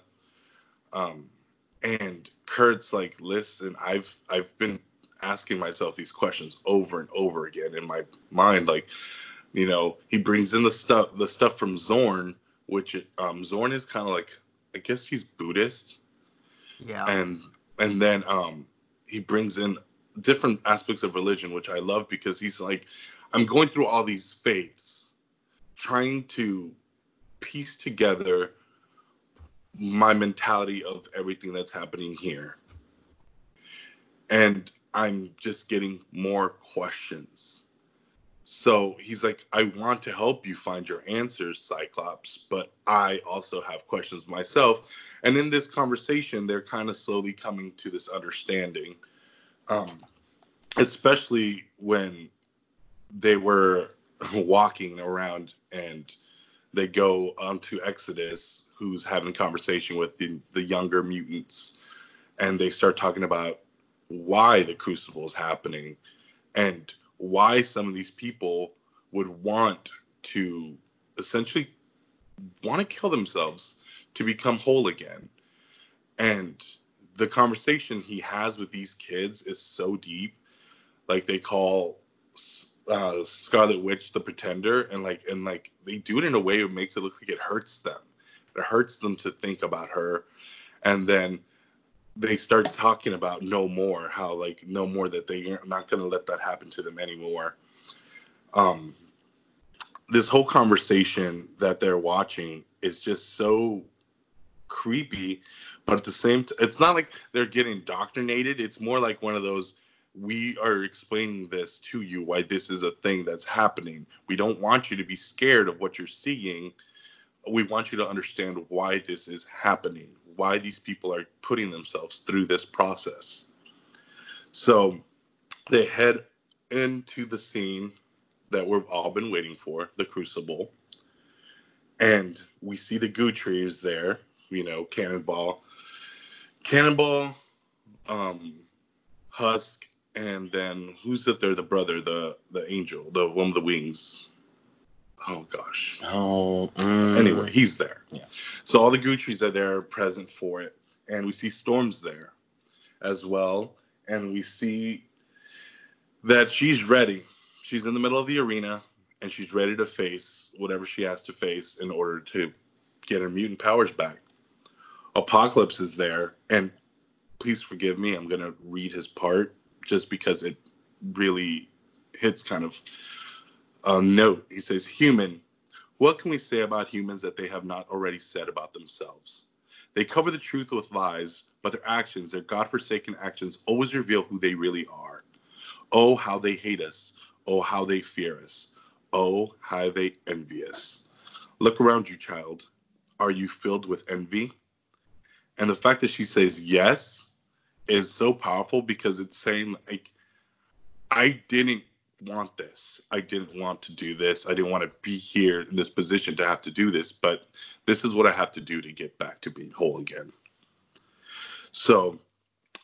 um and kurt's like listen i've i've been asking myself these questions over and over again in my mind like you know he brings in the stuff the stuff from zorn which um zorn is kind of like i guess he's buddhist Yeah. and and then um he brings in different aspects of religion which i love because he's like i'm going through all these faiths trying to piece together my mentality of everything that's happening here. And i'm just getting more questions. So he's like i want to help you find your answers cyclops but i also have questions myself. And in this conversation they're kind of slowly coming to this understanding. Um, especially when they were walking around and they go onto exodus who's having conversation with the, the younger mutants and they start talking about why the crucible is happening and why some of these people would want to essentially want to kill themselves to become whole again. And the conversation he has with these kids is so deep. Like they call uh, Scarlet Witch, the Pretender, and like and like they do it in a way that makes it look like it hurts them. It hurts them to think about her, and then they start talking about no more, how like no more that they're not going to let that happen to them anymore. Um, this whole conversation that they're watching is just so creepy, but at the same time, it's not like they're getting indoctrinated. It's more like one of those we are explaining this to you why this is a thing that's happening. We don't want you to be scared of what you're seeing. We want you to understand why this is happening, why these people are putting themselves through this process. So they head into the scene that we've all been waiting for, the crucible. And we see the Guthries there, you know, Cannonball. Cannonball, um, Husk, and then who's up there? The brother, the the angel, the one with the wings. Oh gosh. Oh. mm. Anyway, he's there. Yeah. So all the Guthries are there present for it, and we see Storms there as well, and we see that she's ready. She's in the middle of the arena, and she's ready to face whatever she has to face in order to get her mutant powers back. Apocalypse is there, and please forgive me. I'm gonna read his part just because it really hits kind of a note. He says, Human, what can we say about humans that they have not already said about themselves? They cover the truth with lies, but their actions, their godforsaken actions, always reveal who they really are. Oh, how they hate us. Oh, how they fear us. Oh, how they envy us. Look around you, child. Are you filled with envy? And the fact that she says yes is so powerful because it's saying like I didn't want this. I didn't want to do this. I didn't want to be here in this position to have to do this, but this is what I have to do to get back to being whole again. So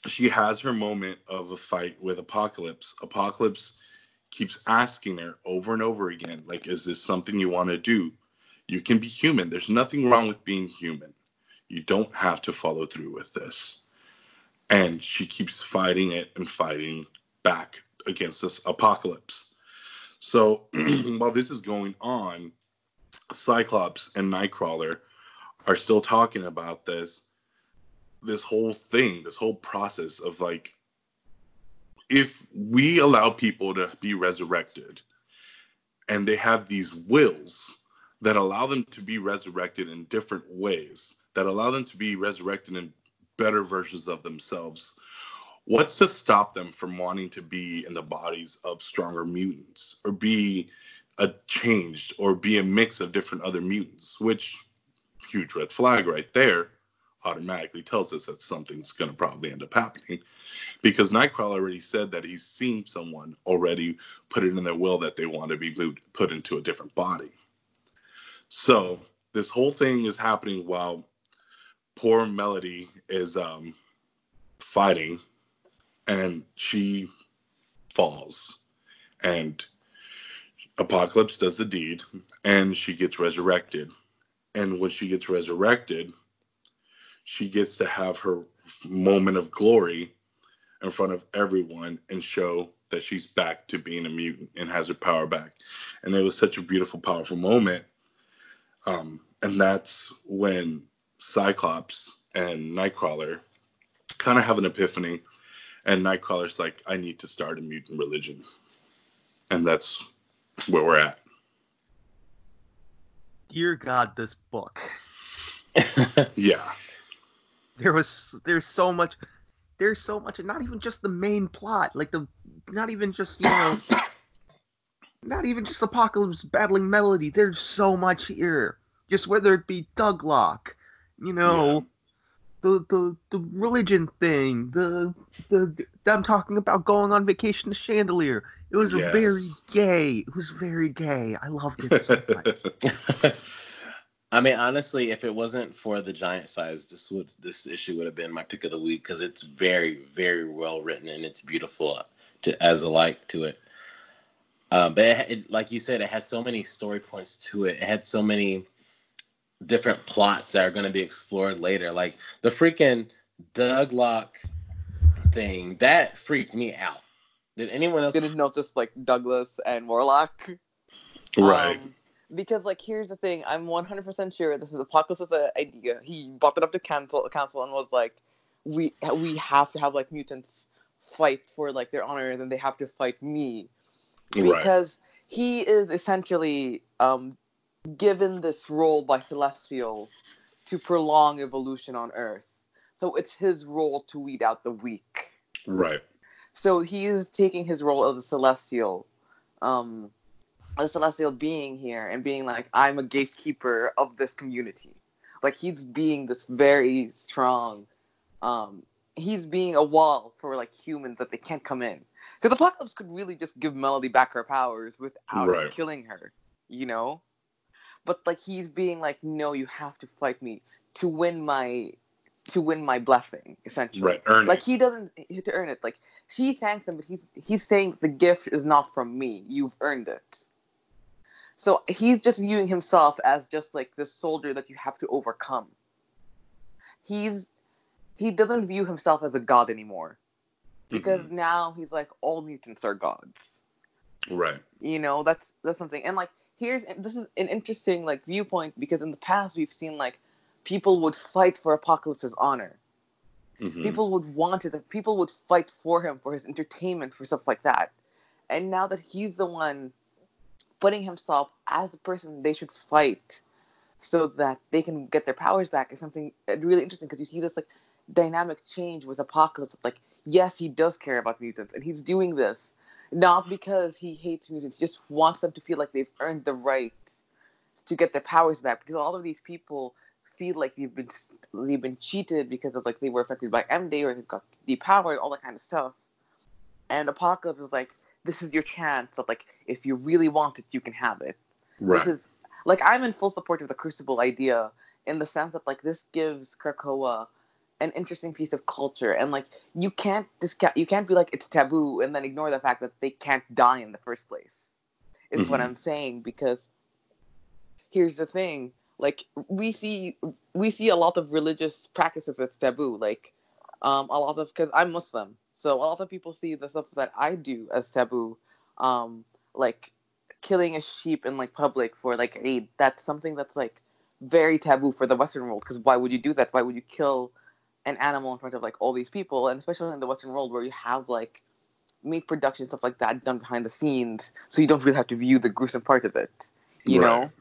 she has her moment of a fight with Apocalypse. Apocalypse keeps asking her over and over again, like, is this something you want to do? You can be human. There's nothing wrong with being human. You don't have to follow through with this and she keeps fighting it and fighting back against this apocalypse. So while this is going on, Cyclops and Nightcrawler are still talking about this this whole thing, this whole process of like if we allow people to be resurrected and they have these wills that allow them to be resurrected in different ways, that allow them to be resurrected in better versions of themselves. What's to stop them from wanting to be in the bodies of stronger mutants or be a changed or be a mix of different other mutants, which huge red flag right there automatically tells us that something's going to probably end up happening because Nightcrawler already said that he's seen someone already put it in their will that they want to be put into a different body. So this whole thing is happening while poor Melody is um, fighting, and she falls, and Apocalypse does the deed, and she gets resurrected. And when she gets resurrected, she gets to have her moment of glory in front of everyone and show that she's back to being a mutant and has her power back. And it was such a beautiful, powerful moment. Um, and that's when Cyclops and Nightcrawler kind of have an epiphany, and Nightcrawler's like, I need to start a mutant religion. And that's where we're at. Dear God, this book. Yeah. There was there's so much there's so much and not even just the main plot. Like the not even just, you know not even just Apocalypse battling Melody. There's so much here. Just whether it be Douglock, you know, the, the the religion thing, the the I'm talking about going on vacation to Chandilar. It was Yes. very gay. It was very gay. I loved it so much. I mean, honestly, if it wasn't for the giant size, this would this issue would have been my pick of the week because it's very, very well written and it's beautiful to as a like to it. Um, but it, it, like you said, it had so many story points to it. It had so many different plots that are going to be explored later. Like the freaking Douglock thing that freaked me out. Did anyone else? didn't notice like Douglas and Warlock. Right. Um, because like here's the thing, I'm 100% sure this is Apocalypse's idea. He brought it up to council, council and was like, "We we have to have like mutants fight for like their honor, and then they have to fight me right. because he is essentially um, given this role by Celestials to prolong evolution on Earth. So it's his role to weed out the weak. Right. So he is taking his role as a celestial, um, a celestial being here, and being like, I'm a gatekeeper of this community. Like he's being this very strong. Um, he's being a wall for like humans that they can't come in. Because Apocalypse could really just give Melody back her powers without Right. killing her, you know. But like he's being like, no, you have to fight me to win my, to win my blessing, essentially Right. Earn like it. he doesn't to earn it like she thanks him but he's he's saying the gift is not from me you've earned it so he's just viewing himself as just like this soldier that you have to overcome he's he doesn't view himself as a god anymore because Mhm. now he's like all mutants are gods Right. you know that's that's something and like here's this is an interesting like viewpoint because in the past we've seen like people would fight for apocalypse's honor. Mhm. people would want it people would fight for him for his entertainment for stuff like that. And now that he's the one putting himself as the person they should fight so that they can get their powers back is something uh, really interesting because you see this like dynamic change with apocalypse. Like yes he does care about mutants and he's doing this not because he hates mutants just wants them to feel like they've earned the right to get their powers back because all of these people feel like they've been they've been cheated because of like they were affected by M Day or they've got depowered, all that kind of stuff. And Apocalypse is like, this is your chance of like, if you really want it, you can have it. Right. This is like I'm in full support of the Crucible idea in the sense that like this gives Krakoa an interesting piece of culture and like you can't discount you can't be like it's taboo and then ignore the fact that they can't die in the first place is what Mhm. i'm saying because here's the thing like we see we see a lot of religious practices that's taboo like um a lot of because i'm muslim so a lot of people see the stuff that i do as taboo um like killing a sheep in like public for like aid that's something that's like very taboo for the western world because why would you do that why would you kill an animal in front of like all these people and especially in the western world where you have like meat production stuff like that done behind the scenes so you don't really have to view the gruesome part of it you Right. know?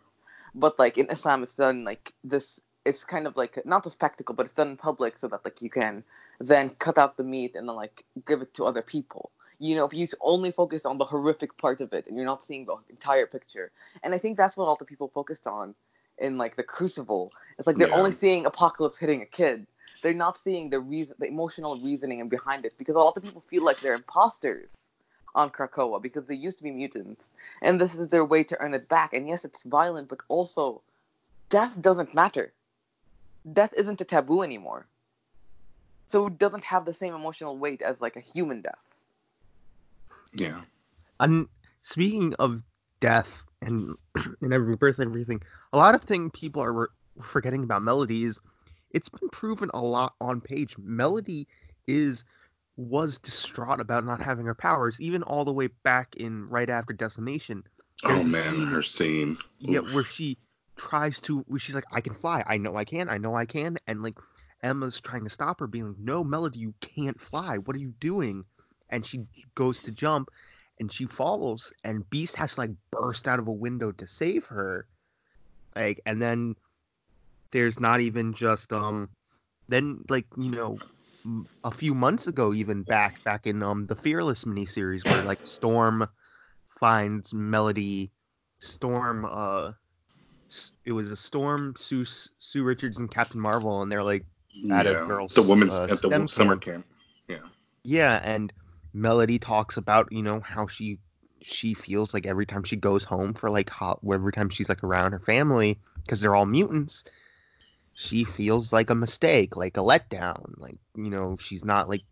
But like in islam it's done like this it's kind of like not a spectacle but it's done in public so that like you can then cut out the meat and then like give it to other people. You know if you only focus on the horrific part of it and you're not seeing the entire picture. And i think that's what all the people focused on in like the crucible. It's like they're Yeah. only seeing apocalypse hitting a kid they're not seeing the reason the emotional reasoning and behind it because a lot of people feel like they're imposters on Krakoa because they used to be mutants and this is their way to earn it back and yes it's violent but also death doesn't matter death isn't a taboo anymore so it doesn't have the same emotional weight as like a human death Yeah. And speaking of death and and every birth and everything, a lot of thing people are re- forgetting about melodies. is it's been proven a lot on page. Melody is was distraught about not having her powers, even all the way back in right after Decimation. Oh man, scene- her scene. Yeah, Oof. where she tries to, where she's like, I can fly. I know I can. I know I can. And like Emma's trying to stop her, being like, No, Melody, you can't fly. What are you doing? And she goes to jump and she falls, and Beast has to like burst out of a window to save her. Like, and then there's not even just, um, then like, you know, a few months ago, even back, back in, um, the Fearless miniseries, where like Storm finds Melody Storm uh it was a Storm Sue Sue Richards and Captain Marvel and they're like at a yeah. girl's, the women's uh, at the STEM summer camp. yeah yeah and Melody talks about you know how she she feels like every time she goes home for like hot every time she's like around her family because they're all mutants she feels like a mistake like a letdown like you know she's not like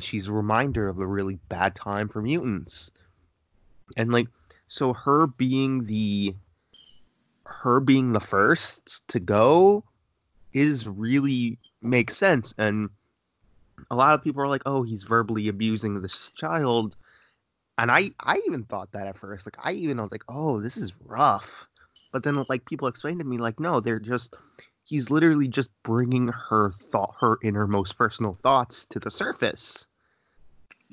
she's a reminder of a really bad time for mutants and like so her being the her being the first to go is really makes sense and a lot of people are like oh he's verbally abusing this child and I I even thought that at first. Like I even was like, oh, this is rough. But then like people explained to me like, no, they're just he's literally just bringing her thought her innermost personal thoughts to the surface.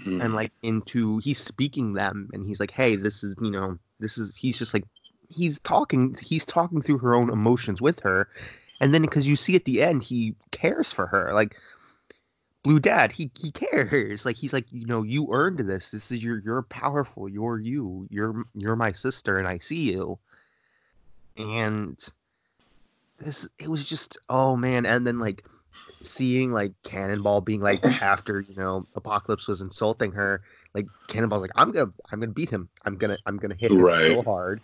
Mm. and like into he's speaking them and he's like hey this is you know this is he's just like he's talking he's talking through her own emotions with her. And then because you see at the end he cares for her like blue dad he he cares. Like he's like you know you earned this. This is your you're powerful. You're you. You're you're my sister and i see you. And this it was just oh man. And then like seeing like cannonball being like after you know apocalypse was insulting her like cannonball's like i'm gonna i'm gonna beat him. I'm gonna i'm gonna hit him so hard.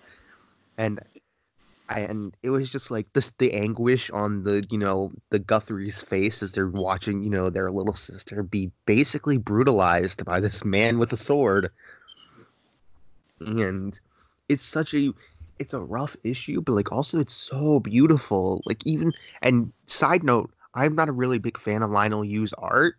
And I, and it was just like this the anguish on the you know the Guthrie's face as they're watching you know their little sister be basically brutalized by this man with a sword. And it's such a it's a rough issue but like also it's so beautiful like even and side note i'm not a really big fan of Leinil Yu's art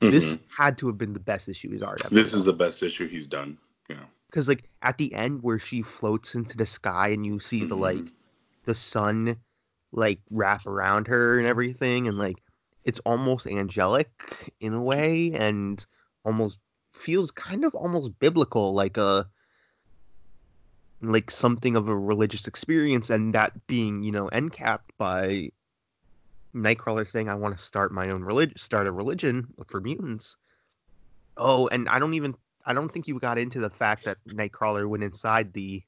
this Mhm. had to have been the best issue his art This is the best issue he's done. Yeah. because like at the end where she floats into the sky and you see the like the sun like wrap around her and everything and like it's almost angelic in a way and almost feels kind of almost biblical like a like something of a religious experience and that being you know end capped by nightcrawler saying i want to start my own religion start a religion for mutants oh and i don't even i don't think you got into the fact that nightcrawler went inside the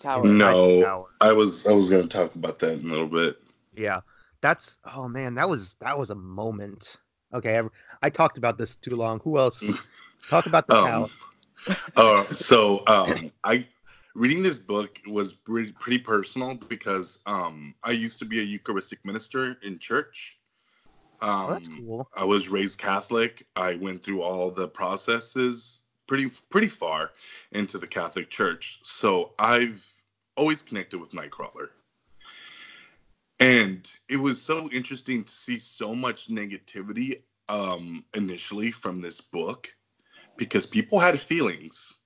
Tower. No. the tower. I was I was gonna talk about that in a little bit. Yeah, that's oh man, that was that was a moment. Okay, I, I talked about this too long. Who else? Talk about the um, tower. Um, uh, so um, I reading this book was pretty, pretty personal because um, I used to be a Eucharistic minister in church. Um, Oh, that's cool. I was raised Catholic. I went through all the processes pretty pretty far into the Catholic Church. So I've always connected with Nightcrawler. And it was so interesting to see so much negativity um, initially from this book because people had feelings.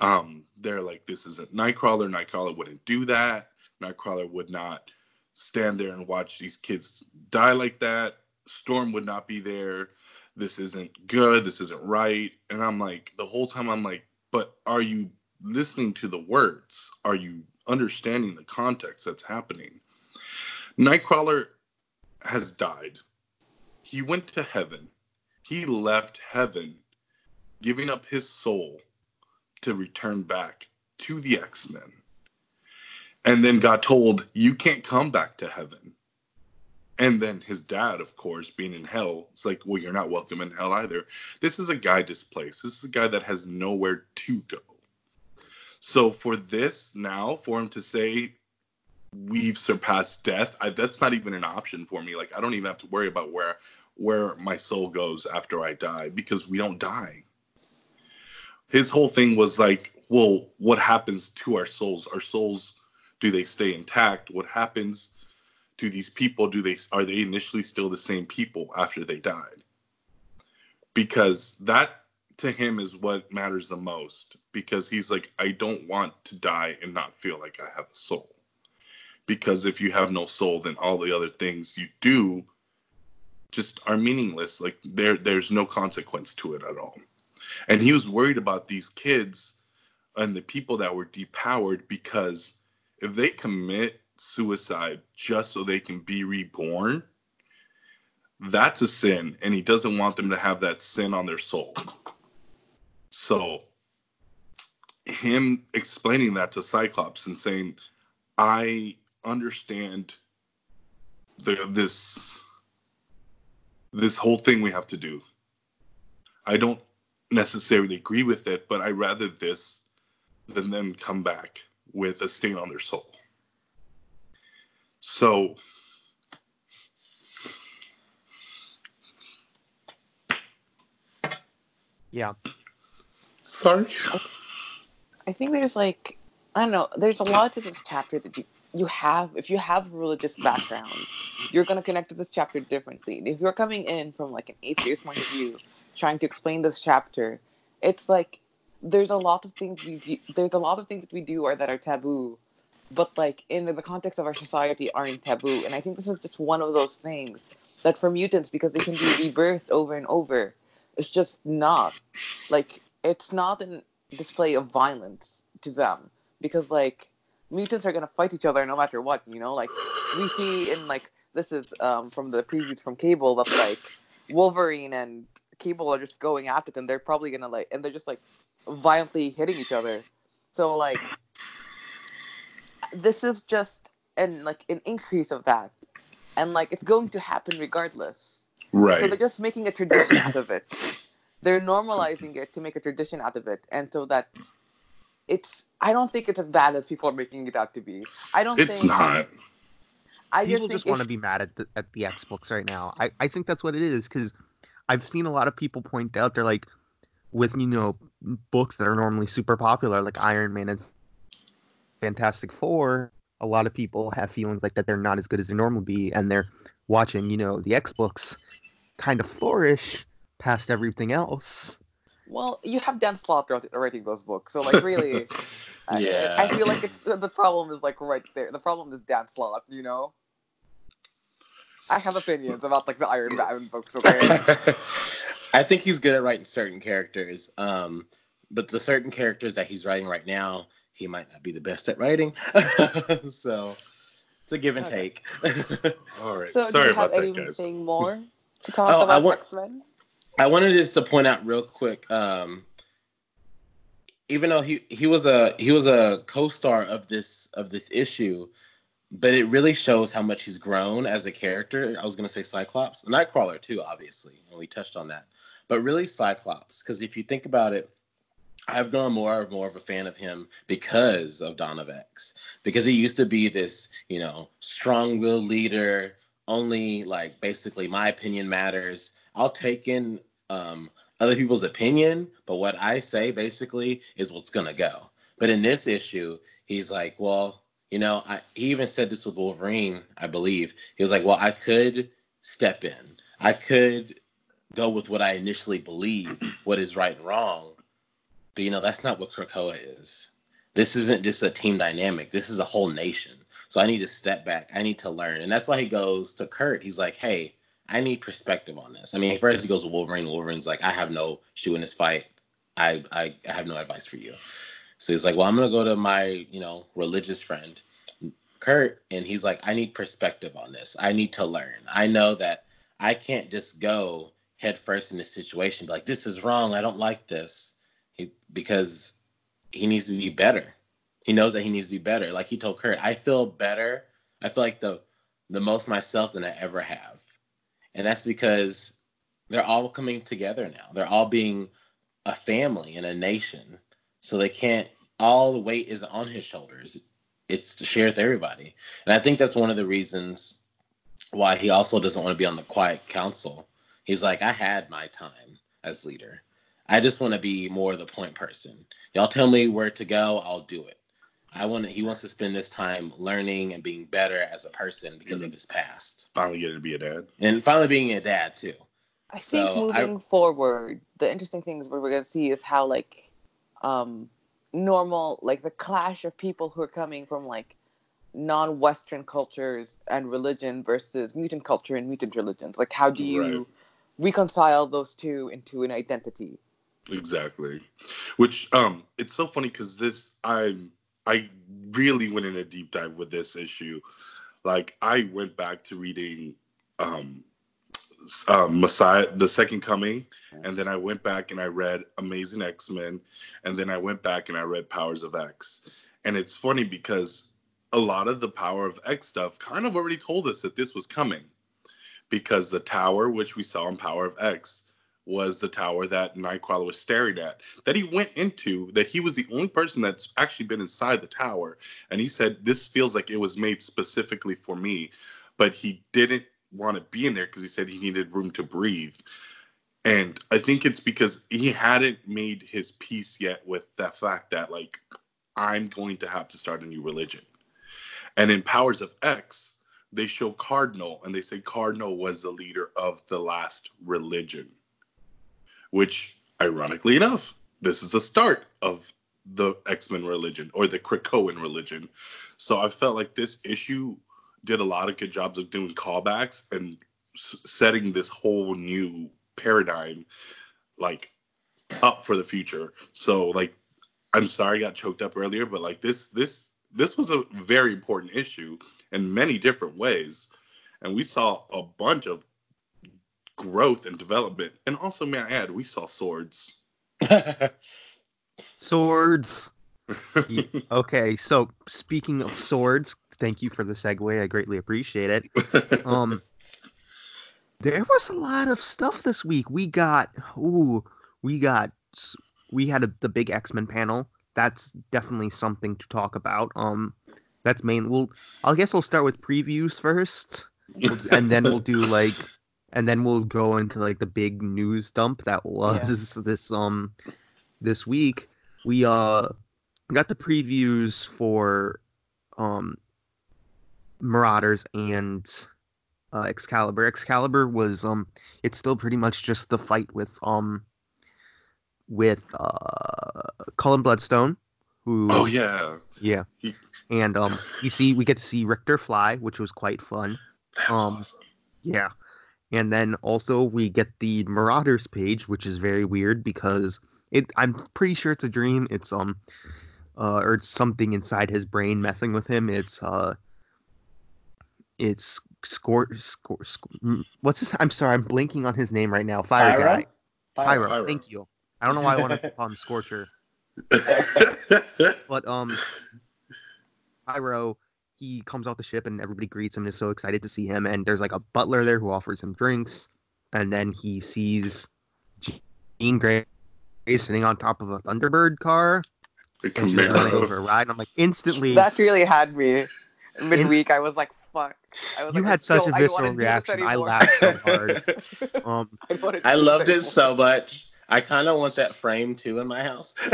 Um, they're like, this isn't Nightcrawler. Nightcrawler wouldn't do that. Nightcrawler would not stand there and watch these kids die like that. Storm would not be there. This isn't good. This isn't right. And I'm like, the whole time, I'm like, but are you listening to the words? Are you understanding the context that's happening? Nightcrawler has died. He went to heaven. He left heaven, giving up his soul to return back to the X Men. And then got told, You can't come back to heaven. And then his dad, of course, being in hell, it's like, Well, you're not welcome in hell either. This is a guy displaced. This is a guy that has nowhere to go. So for this now, for him to say, we've surpassed death I, that's not even an option for me like i don't even have to worry about where where my soul goes after i die because we don't die his whole thing was like well what happens to our souls? Our souls do they stay intact? What happens to these people? Do they are they initially still the same people after they died? Because that to him is what matters the most because he's like i don't want to die and not feel like i have a soul. Because if you have no soul then all the other things you do just are meaningless. Like there there's no consequence to it at all and he was worried about these kids and the people that were depowered because if they commit suicide just so they can be reborn that's a sin and he doesn't want them to have that sin on their soul so him explaining that to cyclops and saying i understand the this this whole thing we have to do. I don't necessarily agree with it, but I rather this than them come back with a stain on their soul. So Yeah. sorry. I think there's like I don't know. There's a lot to this chapter that you you have. If you have a religious background, you're gonna connect to this chapter differently. If you're coming in from like an atheist point of view, trying to explain this chapter, it's like there's a lot of things we there's a lot of things that we do or that are taboo, but like in the context of our society aren't taboo. And I think this is just one of those things that for mutants because they can be rebirthed over and over, it's just not like it's not a display of violence to them because like mutants are gonna fight each other no matter what. You know, like we see in like this is um, from the previews from Cable that like Wolverine and Cable are just going after them, they're probably gonna like, and they're just like violently hitting each other. So like, this is just an like an increase of that, and like it's going to happen regardless. Right. So they're just making a tradition out of it. They're normalizing it to make a tradition out of it, and so that it's. I don't think it's as bad as people are making it out to be. I don't. it's think, not. I just People think just want to be mad at the at the X books right now. I, I think that's what it is because I've seen a lot of people point out they're like with you know books that are normally super popular like Iron Man and Fantastic Four. A lot of people have feelings like that they're not as good as they normally be, and they're watching you know the X books kind of flourish past everything else. Well, you have Dan Slott writing those books, so like really, I- Yeah. I, feel like it's the problem is like right there. The problem is Dan Slott, you know. I have opinions about like the Iron Man books, okay? I think he's good at writing certain characters. Um, but the certain characters that he's writing right now, he might not be the best at writing. so it's a give and Okay. take. All right. so Sorry do you have about that, guys. anything more to talk Oh, I about want- X Men? I wanted just to point out real quick. Um, even though he he was a he was a co-star of this of this issue, but it really shows how much he's grown as a character. I was gonna say Cyclops, Nightcrawler too, obviously, and we touched on that. But really Cyclops, because if you think about it, I've grown more and more of a fan of him because of Dawn of X. Because he used to be this, you know, strong-willed leader. Only like basically my opinion matters. I'll take in um, other people's opinion, but what I say basically is what's gonna go. But in this issue, he's like, well, you know, I, he even said this with Wolverine, I believe. He was like, well, I could step in. I could go with what I initially believe, what is right and wrong. But you know, that's not what Krakoa is. This isn't just a team dynamic. This is a whole nation. So I need to step back. I need to learn. And that's why he goes to Kurt. He's like, hey, I need perspective on this. I mean, first he goes to Wolverine. Wolverine's like, I have no shoe in this fight. I, I, I have no advice for you. So he's like, well, I'm gonna go to my, you know, religious friend, Kurt, and he's like, I need perspective on this. I need to learn. I know that I can't just go head first in this situation, be like, this is wrong. I don't like this. He, because he needs to be better. He knows that he needs to be better. Like he told Kurt, I feel better. I feel like the the most myself than I ever have. And that's because they're all coming together now. They're all being a family and a nation. So they can't all the weight is on his shoulders. It's to share with everybody. And I think that's one of the reasons why he also doesn't want to be on the quiet council. He's like, I had my time as leader. I just want to be more the point person. Y'all tell me where to go, I'll do it. I want to, he wants to spend this time learning and being better as a person because of mm-hmm. his past. Finally getting to be a dad. And finally being a dad too. I think So, I- moving forward, the interesting things what we're gonna see is how like um normal like the clash of people who are coming from like non-Western cultures and religion versus mutant culture and mutant religions. Like how do you Right. reconcile those two into an identity? Exactly. Which um it's so funny because this I I really went in a deep dive with this issue. Like I went back to reading um uh, Messiah the Second Coming and then I went back and I read Amazing X-Men and then I went back and I read Powers of X. And it's funny because a lot of the Power of X stuff kind of already told us that this was coming. Because the tower which we saw in Power of X was the tower that Nightcrawler was staring at, that he went into, that he was the only person that's actually been inside the tower. And he said, This feels like it was made specifically for me. But he didn't want to be in there because he said he needed room to breathe. And I think it's because he hadn't made his peace yet with the fact that, like, I'm going to have to start a new religion. And in Powers of X, they show Cardinal and they say Cardinal was the leader of the last religion which ironically enough this is the start of the X-Men religion or the Krakoan religion. So I felt like this issue did a lot of good jobs of doing callbacks and s- setting this whole new paradigm like up for the future. So like I'm sorry I got choked up earlier, but like this this this was a very important issue in many different ways. And we saw a bunch of growth and development. And also, may I add, we saw swords. Swords. Okay, so speaking of swords, thank you for the segue. I greatly appreciate it. Um, there was a lot of stuff this week. We got, ooh, we got, we had a, the big X Men panel. That's definitely something to talk about. Um, that's main. We'll, I guess we'll start with previews first, and then we'll do like, and then we'll go into like the big news dump that was this um, this week. We uh got the previews for um Marauders and uh, Excalibur. Excalibur was um it's still pretty much just the fight with um with uh Cullen Bloodstone who oh yeah, yeah. He- And um you see we get to see Rictor fly, which was quite fun. that was Um, awesome. Yeah. And then also we get the Marauders page, which is very weird because it I'm pretty sure it's a dream. It's um uh or something inside his brain messing with him. It's uh it's score score, score what's his I'm sorry, I'm blinking on his name right now. Fire Pyro? guy. Pyro. Pyro. Thank you. I don't know why I want to call him Scorcher. But um Pyro he comes off the ship and everybody greets him and is so excited to see him and there's like a butler there who offers him drinks and then he sees Jean Grey sitting on top of a Thunderbird car The and she's running over a ride and I'm like instantly That really had me. Midweek, I was like, "Fuck!" I was You like, had "Let's such go. a I visceral do reaction. I laughed so hard. um I, I loved it so much. I kind of want that frame too in my house.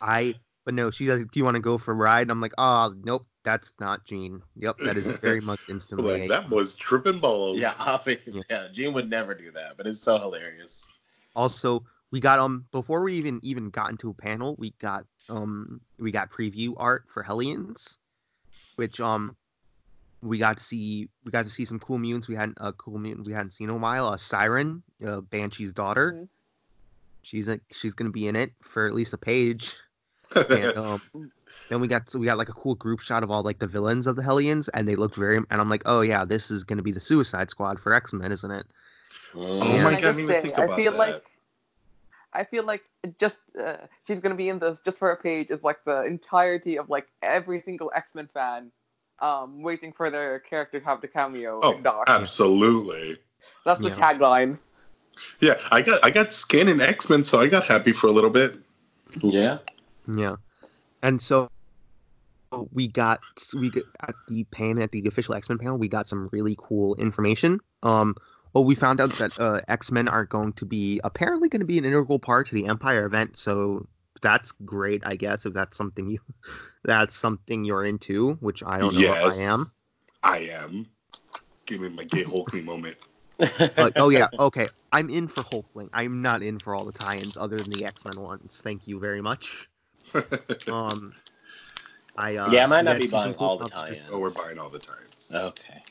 I but no she's like do you want to go for a ride and I'm like oh nope that's not Jean. yep that is very much instantly like that was tripping balls. yeah, I mean, Yeah. yeah, Jean would never do that, but it's so hilarious. also we got um before we even even got into a panel we got um we got preview art for hellions which um we got to see we got to see some cool mutants. We hadn't a cool mutant we hadn't seen in a while. A siren uh, banshee's daughter. Mhm. she's a, she's gonna be in it for at least a page. And um then we got so we got like a cool group shot of all like the villains of the hellions and they looked very and i'm like oh yeah this is gonna be the suicide squad for x-men isn't it? Oh my Can I God, I didn't even say, think I feel that. like I feel like just uh, she's gonna be in this just for a page is like the entirety of like every single X Men fan, um, waiting for their character to have the cameo. oh, in Doc. absolutely. That's the Yeah. tagline. Yeah, I got I got skin in X Men, so I got happy for a little bit. Yeah. Yeah, and so we got we got at the pan at the official X Men panel. We got some really cool information. Um, well, we found out that uh, X Men are going to be apparently going to be an integral part to the Empire event. So that's great, I guess, if that's something you that's something you're into, which I don't know yes, if I am. I am. Give me my gay Hulkling moment. But oh yeah, okay, I'm in for Hulkling. I'm not in for all the tie-ins other than the X Men ones. Thank you very much. Um, I uh, yeah, I might not be buying cool all the stuff. tie-ins. oh, we're buying all the times. Okay.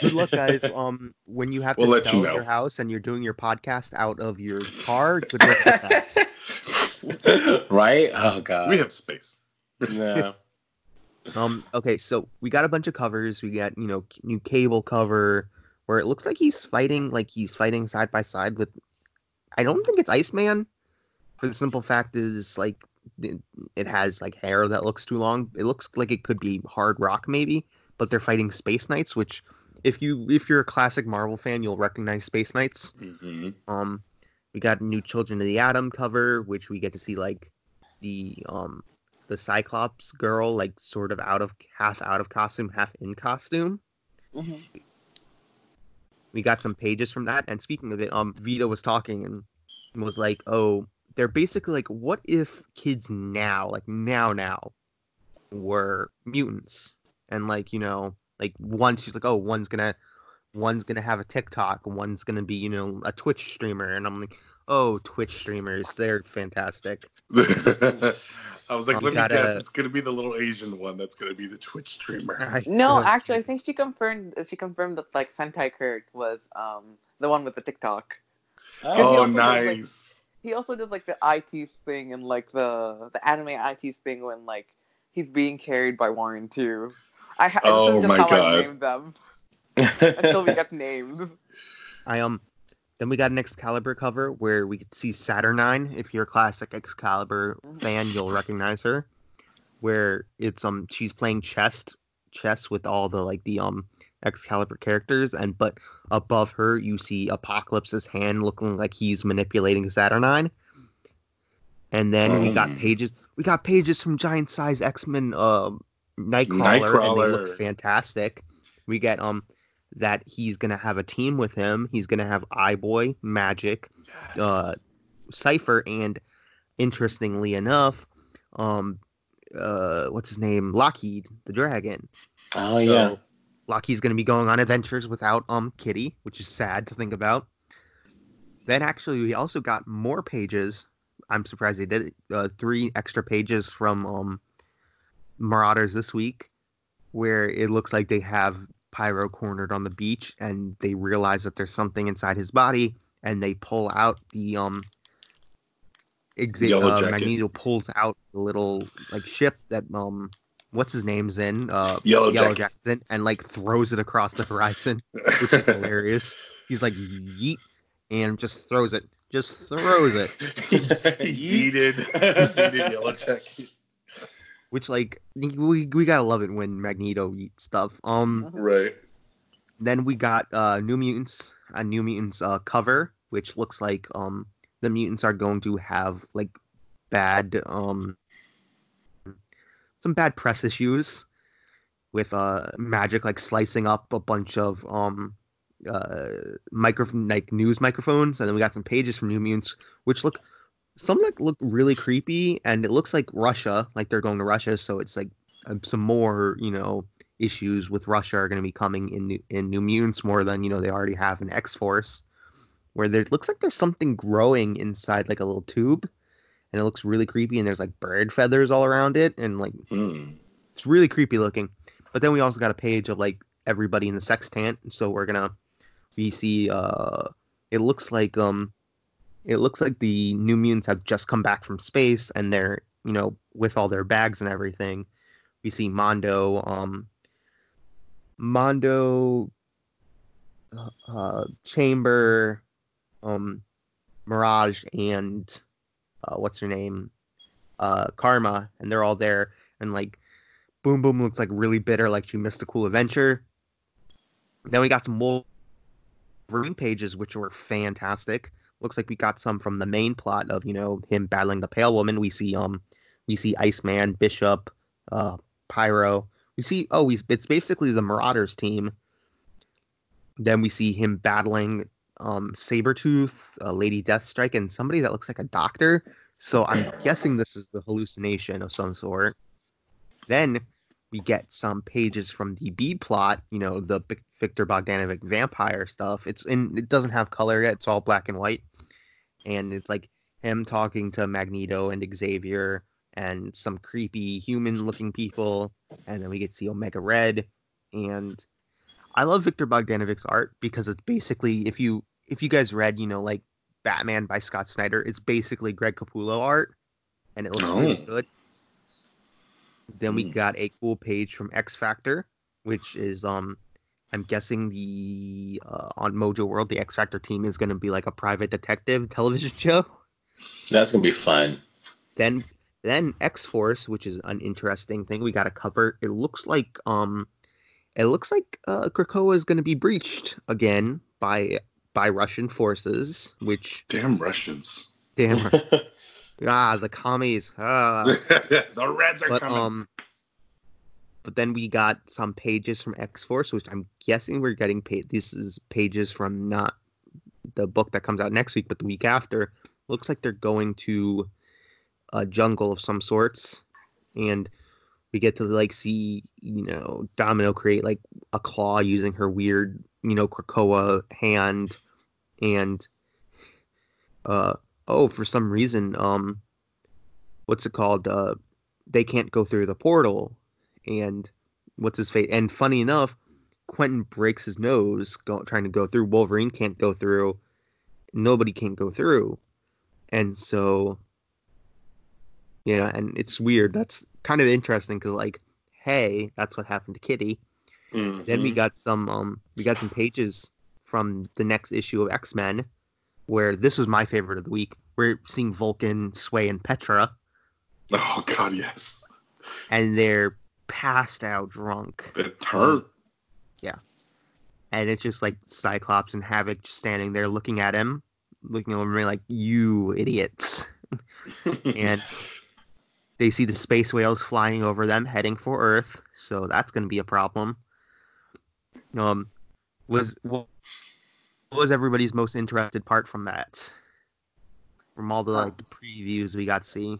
Good luck, guys. Um, when you have to We'll let you sell know. your house and you're doing your podcast out of your car, good luck with that. right? Oh god. we have space. Yeah. Um, okay, so we got a bunch of covers. We got you know new cable cover where it looks like he's fighting like he's fighting side by side with. I don't think it's Iceman. For the simple fact is like it, it has like hair that looks too long. It looks like it could be Hard Rock maybe, but they're fighting Space Knights, which if you if you're a classic Marvel fan, you'll recognize Space Knights. hmm Um, we got new Children of the Atom cover, which we get to see like the um the Cyclops girl, like sort of out of half out of costume, half in costume. Mhm. We got some pages from that. And speaking of it, um, Vita was talking and was like, "Oh, they're basically like, what if kids now, like now, now, were mutants? And like, you know, like one, she's like, oh, one's gonna, one's gonna have a TikTok, one's gonna be, you know, a Twitch streamer, and I'm like, Oh, Twitch streamers, they're fantastic. I was like, Um, let me gotta- guess, it's gonna be the little Asian one that's gonna be the Twitch streamer. I- No, uh, actually, I think she confirmed. She confirmed that like Sentai Kurt was um the one with the TikTok. he Oh, also does, like- nice. He also does like the IT thing and like the the anime IT thing when like he's being carried by Warren too. I ha- Oh just my how God. I named them until we get names. I um then we got an Excalibur cover where we could see Saturnine. If you're a classic Excalibur Mhm. fan, you'll recognize her. Where it's um she's playing chess chess with all the like the um Excalibur characters and but above her you see Apocalypse's hand looking like he's manipulating Saturnine. And then we got Mm. pages we got pages from Giant Size X-Men um Nightcrawler, and they look fantastic. We get um that he's gonna have a team with him. He's gonna have Eyeboy, Magik, Yes. uh, Cipher, and interestingly enough, um, uh, what's his name? Lockheed, the dragon. oh yeah. Lockheed's gonna be going on adventures without um Kitty, which is sad to think about. Then actually, we also got more pages. I'm surprised they did it. Uh, three extra pages from um Marauders this week, where it looks like they have Pyro cornered on the beach, and they realize that there's something inside his body, and they pull out the um. Exa- Yellow uh, Magneto pulls out the little like ship that um what's his name's in uh Yellow Yellow Jacket. Jacket's and like throws it across the horizon, which is hilarious. He's like yeet and just throws it, just throws it. Yeeted. Yeeted Yellow Jacket. Which like we we gotta love it when Magneto eats stuff. Um, Right. then we got uh New Mutants, a New Mutants uh cover, which looks like um the mutants are going to have like bad um some bad press issues with uh Magik like slicing up a bunch of um uh microphone like news microphones and then we got some pages from New Mutants which look some like look really creepy and it looks like Russia like they're going to Russia so it's like uh, some more you know issues with Russia are going to be coming in New, in New Mutants more than you know they already have in X Force, where there looks like there's something growing inside like a little tube, and it looks really creepy. And there's like bird feathers all around it, and like Hmm. it's really creepy looking. But then we also got a page of like everybody in the sextant, so we're gonna we see uh it looks like um it looks like the New Mutants have just come back from space and they're you know with all their bags and everything. We see Mondo um Mondo, uh, uh, Chamber, um, Mirage, and uh, what's her name, uh, Karma, and they're all there. And like, Boom Boom looks like really bitter, like she missed a cool adventure. Then we got some Wolverine pages, which were fantastic. Looks like we got some from the main plot of you know him battling the Pale Woman. We see um, we see Iceman, Bishop, uh, Pyro. We see oh, we it's basically the Marauders team. Then we see him battling um Sabretooth, uh, Lady Deathstrike, and somebody that looks like a doctor. So I'm guessing this is the hallucination of some sort. Then we get some pages from the B plot, you know, the Viktor Bogdanovic vampire stuff. It's in it doesn't have color yet, it's all black and white. And it's like him talking to Magneto and Xavier and some creepy human looking people. And then we get to see Omega Red. And I love Viktor Bogdanovic's art because it's basically if you if you guys read, you know, like Batman by Scott Snyder, it's basically Greg Capullo art. And it looks really Oh. good. Then we Hmm. got a cool page from X Factor, which is um I'm guessing the uh, on Mojo World the X Factor team is going to be like a private detective television show. That's gonna be fun. Then then X Force, which is an interesting thing, we got to cover. It looks like um it looks like uh Krakoa is going to be breached again by by Russian forces, which Damn Russians. damn ah the commies ah the Reds are but coming. um but then we got some pages from x-force which i'm guessing we're getting paid this is pages from not the book that comes out next week but the week after. Looks like they're going to a jungle of some sorts and we get to like see you know domino create like a claw using her weird you know krakoa hand and uh oh for some reason um what's it called uh they can't go through the portal and what's his face and funny enough quentin breaks his nose go, trying to go through wolverine can't go through nobody can go through and so yeah and it's weird that's kind of interesting because like hey that's what happened to kitty then we Mhm. got some um we got some pages from the next issue of X-Men where this was my favorite of the week. We're seeing Vulcan, Sway, and Petra, Oh God, yes. and they're passed out drunk. The Yeah. And it's just like Cyclops and Havoc just standing there looking at him, looking over me like, You idiots. And they see the space whales flying over them, heading for Earth, so that's gonna be a problem. Um was what was everybody's most interested part from that? From all the like previews we got to see.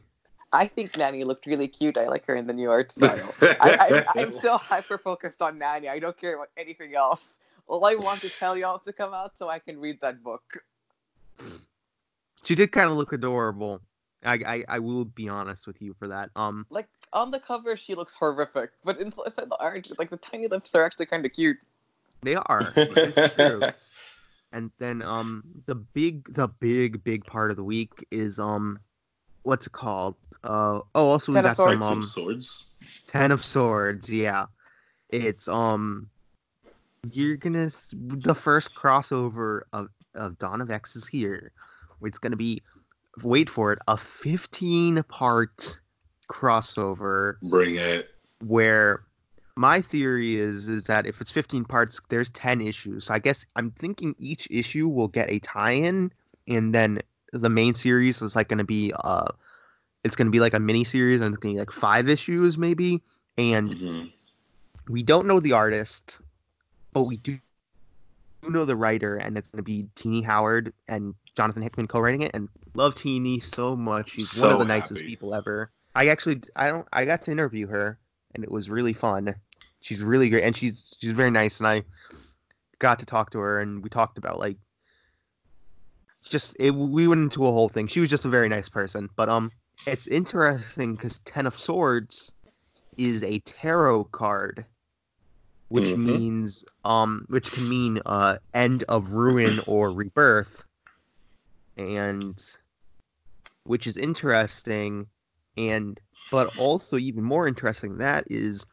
I think Nanny looked really cute. I like her in the new York style. I, I, I'm still hyper focused on Nanny. I don't care about anything else. All I want is tell y'all to come out so I can read that book. She did kind of look adorable. I, I I will be honest with you for that. Um, Like on the cover, she looks horrific, but inside the art, like the tiny lips are actually kind of cute. they are. It's true. And then um the big the big big part of the week is um what's it called? Uh oh also we Ten of got some some um swords. Ten of Swords, yeah. It's um you're gonna the first crossover of of Dawn of X is here. It's gonna be wait for it, a 15 part crossover Bring it. where my theory is is that if it's 15 parts there's 10 issues so i guess i'm thinking each issue will get a tie-in and then the main series is like going to be uh it's going to be like a mini series and it's going to be like five issues maybe and Mhm. we don't know the artist but we do know the writer and it's going to be Tini Howard and jonathan hickman co-writing it and love Tini so much she's one of So the nicest happy. people ever i actually i don't i got to interview her and it was really fun she's really great and she's she's very nice and i got to talk to her and we talked about like just it, we went into a whole thing she was just a very nice person but um it's interesting because ten of swords is a tarot card which Mhm. means um which can mean uh end of ruin or rebirth and which is interesting and but also even more interesting than that is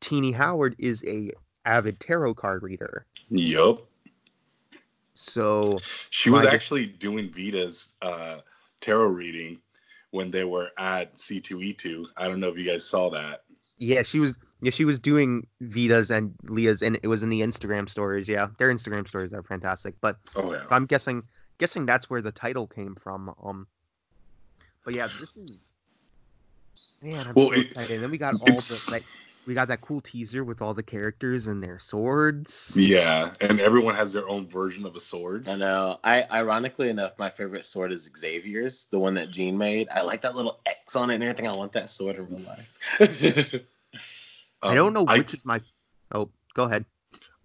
Tini Howard is a avid tarot card reader. Yup. So She was actually doing Vita's uh, tarot reading when they were at C2E2. I don't know if you guys saw that. yeah, she was yeah, she was doing Vita's and Leah's and it was in the Instagram stories. Yeah. Their Instagram stories are fantastic. But Oh yeah. I'm guessing guessing that's where the title came from. Um but yeah, this is man, I'm Well, so it- excited. And then we got all the like we got that cool teaser with all the characters and their swords. Yeah, and everyone has their own version of a sword. I know. I ironically enough, my favorite sword is Xavier's, the one that Jean made. I like that little X on it and everything. I want that sword in real life. I don't Um, know which is my Oh, go ahead.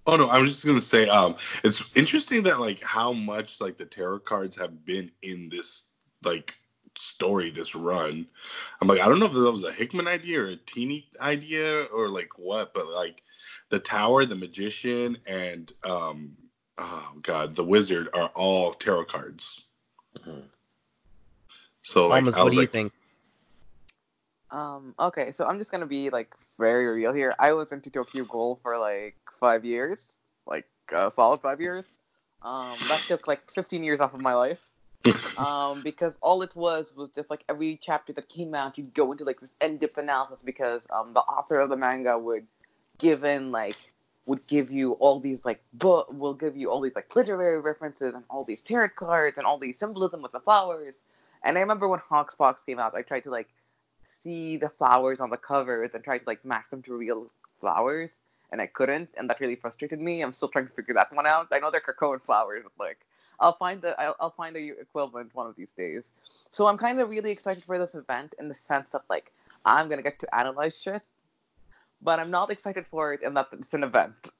Oh no, I'm just gonna say, um, it's interesting that like how much like the tarot cards have been in this like story, this run. I'm like, I don't know if that was a Hickman idea or a Tini idea or like what, but like the tower, the magician, and um, oh god, the wizard are all tarot cards. Mhm. So like, Almost, I what was do you think? Um, okay, so I'm just gonna be like very real here. I was into Tokyo Ghoul for like five years, like a solid five years. Um, that took like 15 years off of my life. um, because all it was was just like every chapter that came out, you'd go into like this in-depth analysis because um, the author of the manga would give in like would give you all these like book will give you all these like literary references and all these tarot cards and all these symbolism with the flowers. And I remember when Hawksbox came out, I tried to like see the flowers on the covers and tried to like match them to real flowers, and I couldn't, and that really frustrated me. I'm still trying to figure that one out. I know they're Krakoan flowers, but like I'll find the I'll, I'll find a equivalent one of these days. So I'm kind of really excited for this event in the sense that like I'm gonna get to analyze shit, but I'm not excited for it in that it's an event.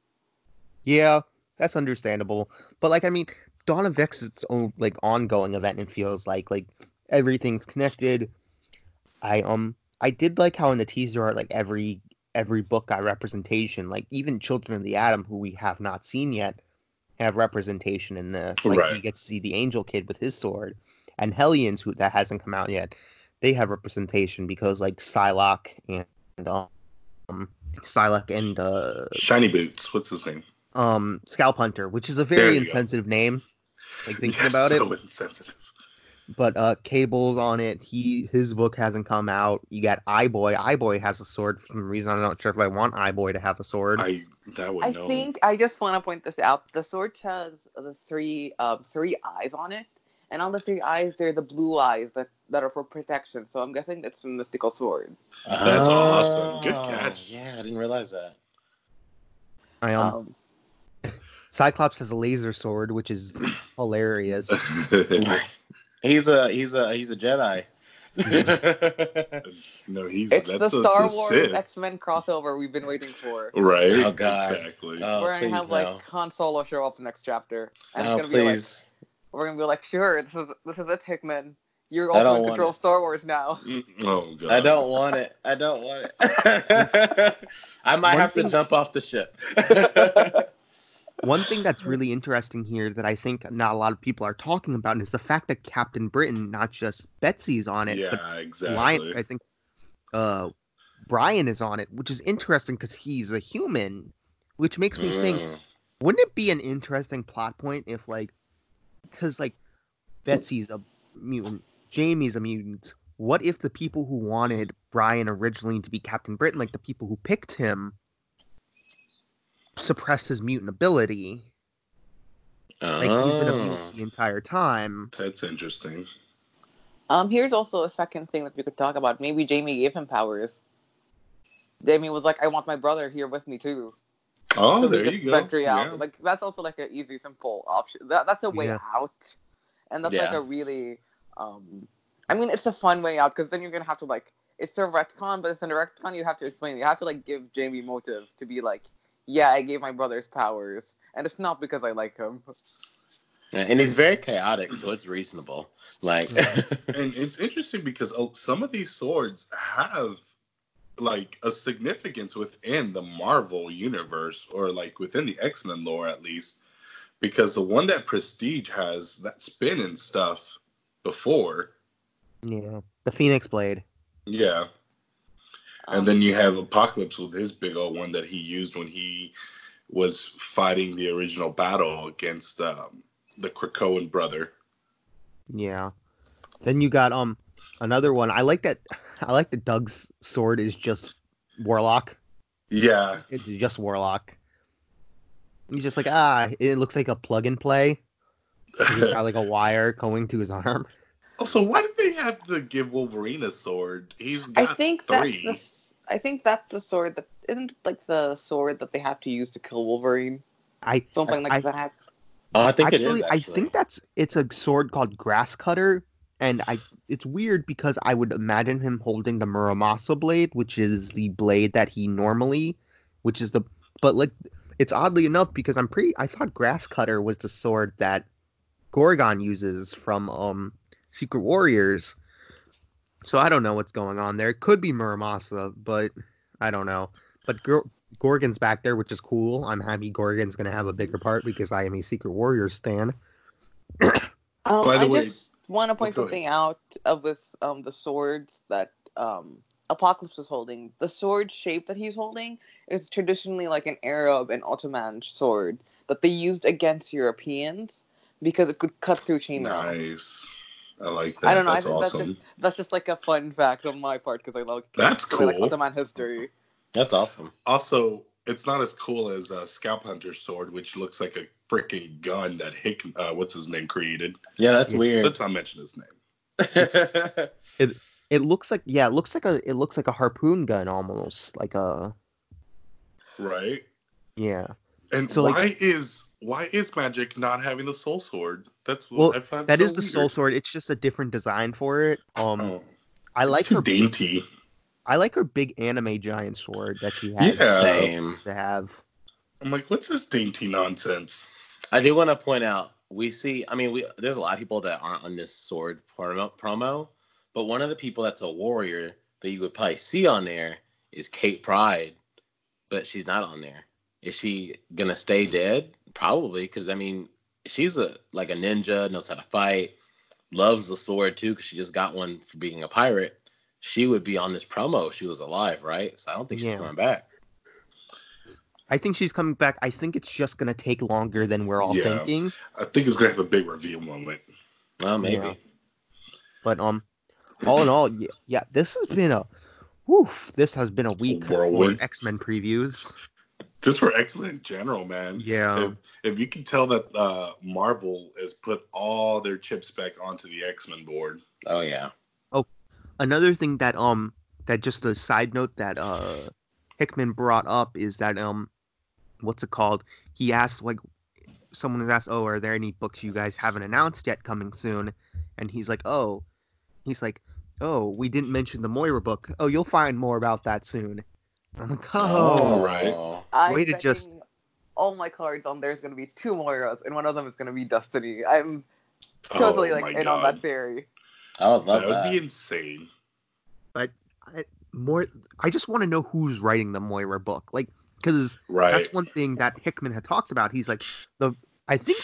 Yeah, that's understandable. But like I mean, Dawn of X is its own like ongoing event. It feels like like everything's connected. I um I did like how in the teaser art like every every book got representation. Like even Children of the Atom, who we have not seen yet, have representation in this. Like Right. you get to see the Angel Kid with his sword, and Hellions, who that hasn't come out yet, they have representation because like Psylocke and um Psylocke and uh Shiny Boots. What's his name? um Scalp Hunter, which is a very you go. insensitive name. Like thinking Yes, about it, it's so insensitive. But uh Cable's on it. He his book hasn't come out. You got Eyeboy. Eyeboy has a sword for some reason. I'm not sure if I want Eyeboy to have a sword. I that would I know. think I just want to point this out. The sword has the three um, three eyes on it, and on the three eyes, they're the blue eyes that, that are for protection. So I'm guessing it's a mystical sword. That's awesome. Good Oh, catch. Yeah, I didn't realize that. I um, Um, Cyclops has a laser sword, which is hilarious. he's a he's a he's a Jedi. no, he's it's that's the a, Star it's a Wars X Men crossover we've been waiting for. Right. Oh, God. Exactly. Oh, we're gonna have no. like Han Solo show up next chapter, and oh, it's gonna be like we're gonna be like, sure, this is this is it, Hickman. You're I also in control of Star Wars now. Mm, oh god. I don't want it. I don't want it. I might One have to jump off the ship. One thing that's really interesting here that I think not a lot of people are talking about is the fact that Captain Britain, not just Betsy's on it, Yeah, but exactly. Lion, I think uh Brian is on it, which is interesting because he's a human, which makes me think Mm. wouldn't it be an interesting plot point if like because like betsy's a mutant jamie's a mutant what if the people who wanted brian originally to be captain britain like the people who picked him suppressed his mutant ability like he's been a Oh. mutant the entire time That's interesting. Um, here's also a second thing that we could talk about. Maybe Jamie gave him powers. Jamie was like, "I want my brother here with me too." Oh, So there you go. Venture out. Yeah. Like that's also like an easy, simple option. That, that's a way Yeah. out, and that's like a really, um, I mean, it's a fun way out because then you're gonna have to like, it's a retcon, but it's a retcon. You have to explain. You have to like give Jamie motive to be like, yeah, I gave my brother's powers, and it's not because I like him. Yeah, and he's very chaotic, so it's reasonable. Like, and it's interesting because uh, some of these swords have like a significance within the Marvel universe or like within the X-Men lore at least because the one that Prestige has that spin and stuff before yeah. The phoenix blade. Yeah and then you have Apocalypse with his big old one that he used when he was fighting the original battle against um, the Krakoan brother yeah then you got um another one i like that i like that doug's sword is just warlock yeah It's just Warlock. He's just like, ah, it looks like a plug and play. He's got like a wire going to his arm. Also, why did they have to give Wolverine a sword? He's I got I think three. that's the. s- I think that's the sword that isn't it like the sword that they have to use to kill Wolverine, I something like I- that. oh, I think actually, it is. I think that's it's a sword called Grass Cutter, and I it's weird because I would imagine him holding the Muramasa blade, which is the blade that he normally, which is the but like it's oddly enough because I'm pretty I thought Grass Cutter was the sword that Gorgon uses from um Secret Warriors. So I don't know what's going on there. It could be Muramasa, but I don't know. But Gor- Gorgon's back there, which is cool. I'm happy Gorgon's going to have a bigger part because I am a Secret Warriors stan. Um, By the I way- just want to point go ahead. something out of with um the swords that um Apocalypse was holding. The sword shape that he's holding is traditionally like an Arab and Ottoman sword that they used against Europeans because it could cut through chainmail. nice. I like that. I don't know. That's I think awesome. that's just that's just like a fun fact on my part because I love That's 'cause I like cool. Ottoman history. that's awesome. Also, it's not as cool as uh, Scalp Hunter's sword, which looks like a freaking gun that Hick, uh, what's his name, created. Yeah, that's weird. Let's not mention his name. It looks like yeah, it looks like a it looks like a harpoon gun almost like a Right? yeah. And So, why like- is why is Magik not having the Soul Sword? That's Well, I find That so is the soul sword. It's just a different design for it. Um, Oh, I like too her. dainty. I like her big anime giant sword that she has Yeah. Same. to have. I'm like, what's this dainty nonsense? I do want to point out we see. I mean, we there's a lot of people that aren't on this sword promo, promo, but one of the people that's a warrior that you would probably see on there is Kate Pryde, but she's not on there. Is she gonna stay dead? Probably, because I mean, she's a like a ninja, knows how to fight, loves the sword too, because she just got one for being a pirate. She would be on this promo if she was alive, right? So I don't think she's Yeah. coming back. I think she's coming back. I think it's just gonna take longer than we're all Yeah. thinking. I think it's gonna have a big reveal moment. Well, maybe. Yeah. But um, all in all, yeah, yeah this has been a, woof. This has been a week for X Men previews. Just for excellent in general, man. Yeah, If, if you can tell that uh, Marvel has put all their chips back onto the X Men board. Oh yeah. Oh, another thing that um that just a side note that uh Hickman brought up is that um what's it called? He asked like someone was asked, "Oh, are there any books you guys haven't announced yet coming soon?" And he's like, "Oh, he's like, oh, we didn't mention the Moira book. Oh, you'll find more about that soon." I'm like, "Oh, Oh, right. I'm Way to just- all my cards on there's gonna be two Moiras, and one of them is gonna be Destiny. I'm totally oh, like my in on that theory. I would love that that. would be insane. But more." I just want to know who's writing the Moira book, like because Right. that's one thing that Hickman had talked about. He's like the I think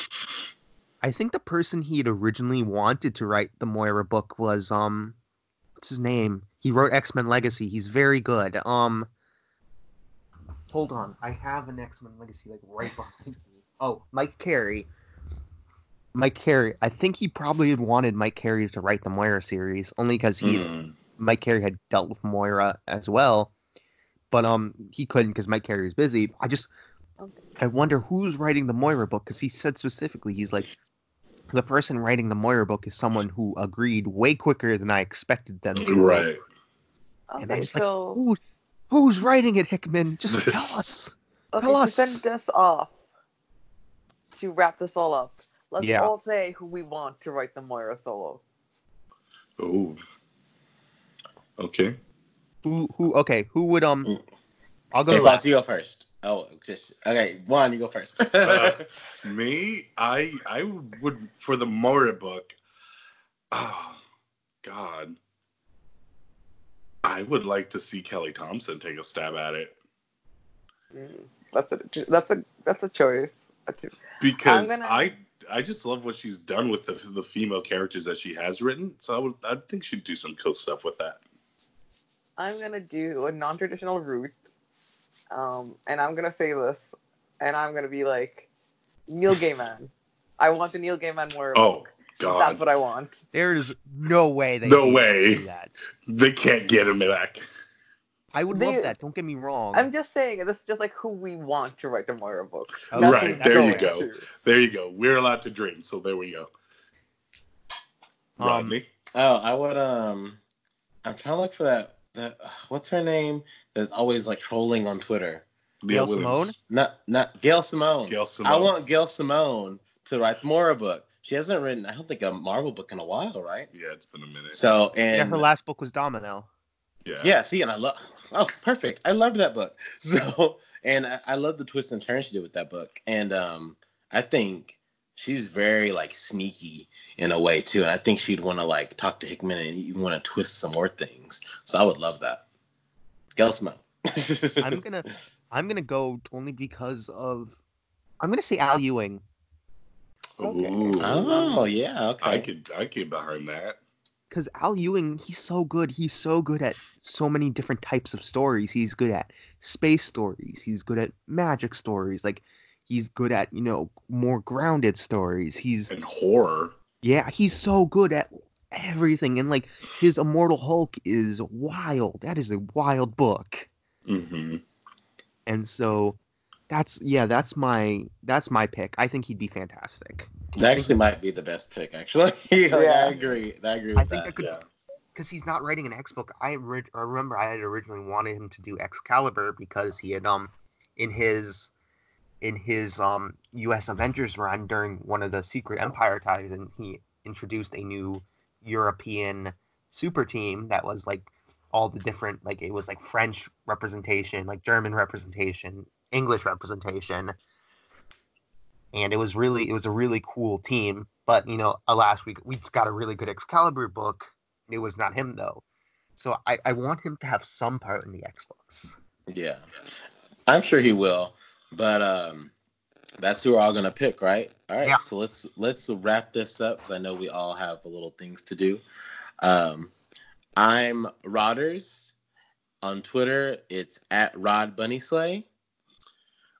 I think the person he had originally wanted to write the Moira book was um what's his name? He wrote X Men Legacy. He's very good. Um Hold on. I have an X Men Legacy like right behind me. Oh, Mike Carey. Mike Carey. I think he probably had wanted Mike Carey to write the Moira series only because he Mm. Mike Carey had dealt with Moira as well, but um he couldn't because Mike Carey was busy. I just I wonder who's writing the Moira book because he said specifically he's like the person writing the Moira book is someone who agreed way quicker than I expected them to. Right. And I Okay, just so Who, who's writing it, Hickman? Just tell us. okay, tell to us. send us off to wrap this all up. Let's Yeah. all say who we want to write the Moira solo. Oh. Okay. Who who? Okay, who would um? Mm. I'll go Okay, last. Fox, you go first. Oh, just okay. Juan, you go first. Uh, Me, I I would for the Moira book. Oh God. I would like to see Kelly Thompson take a stab at it Mm, That's a that's a that's a choice. Because I'm gonna- I I just love what she's done with the the female characters that she has written. So I would I think she'd do some cool stuff with that. I'm gonna do a non-traditional route, um, and I'm gonna say this, and I'm gonna be like Neil Gaiman. I want the Neil Gaiman Moira Oh book. God, That's what I want. There is no way they No can way. do that. they can't get him back. I would They- love that. Don't get me wrong. I'm just saying this is just like who we want to write the Moira book. Okay. Right, there you go. to. There you go. We're allowed to dream, so there we go. Um, Rodney. oh, I would. Um, I'm trying to look for that. That what's her name? That's always like trolling on Twitter. Gail Simone? Not not Gail Simone. Gail Simone. I want Gail Simone to write the Moira book. She hasn't written, I don't think, a Marvel book in a while, right? Yeah, it's been a minute. So and yeah, her last book was Domino. yeah. Yeah, see, and I love. Oh, perfect! I loved that book. So, and I, I love the twists and turns she did with that book. And um, I think she's very like sneaky in a way too. And I think she'd want to like talk to Hickman and even want to twist some more things. So I would love that. Gail Simone. I'm gonna I'm gonna go only because of I'm gonna say Al Ewing. Okay. Ooh. oh yeah, okay. I could I could get behind that. Because Al Ewing, he's so good. He's so good at so many different types of stories. He's good at space stories. He's good at magic stories. Like he's good at, you know, more grounded stories. He's And horror. yeah, he's so good at everything. And like his Immortal Hulk is wild. That is a wild book. hmm And so that's yeah, that's my that's my pick. I think he'd be fantastic. that actually might be the best pick. Actually, Like, I agree. I agree with I think that. that could Yeah. because he's not writing an X book. I, re- I remember I had originally wanted him to do Excalibur because he had um in his in his um U.S. Avengers run during one of the Secret Empire times, and he introduced a new European super team that was like all the different like it was like French representation, like German representation, English representation. and it was really it was a really cool team. But you know, alas, we we just got a really good Excalibur book. It was not him though, so I I want him to have some part in the X books. Yeah, I'm sure he will. But um, that's who we're all gonna pick, right? All right. Yeah. So let's let's wrap this up because I know we all have a little things to do. Um, I'm Rodders on Twitter. It's at Rod Bunny Slay.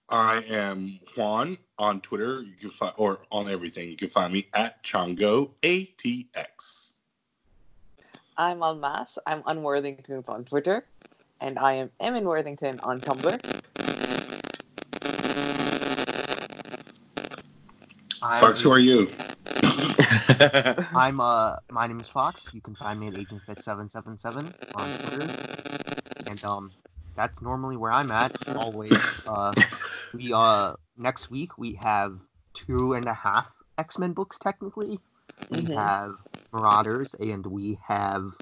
I am Juan on Twitter. You can find or on everything. You can find me at Chongo ATX. I'm Almas. I'm Unworthingtons on Twitter. And I am Emin Worthington on Tumblr. I'm, Fox, who are you? I'm uh my name is Fox. You can find me at AgentFit777 on Twitter. And um that's normally where I'm at always. Uh we uh next week we have two and a half X-Men books technically. We Mhm. have Marauders and we have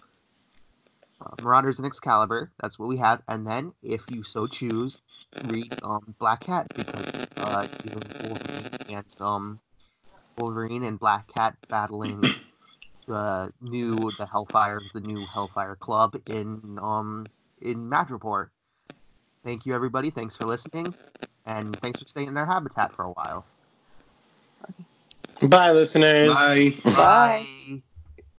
uh, Marauders and Excalibur. That's what we have. And then if you so choose, read um Black Cat because uh even Wolverine and um Wolverine and Black Cat battling the new the Hellfire the new Hellfire Club in um in Madripoor. Thank you everybody. Thanks for listening, and thanks for staying in their habitat for a while. Bye, listeners. Bye. Bye. Bye.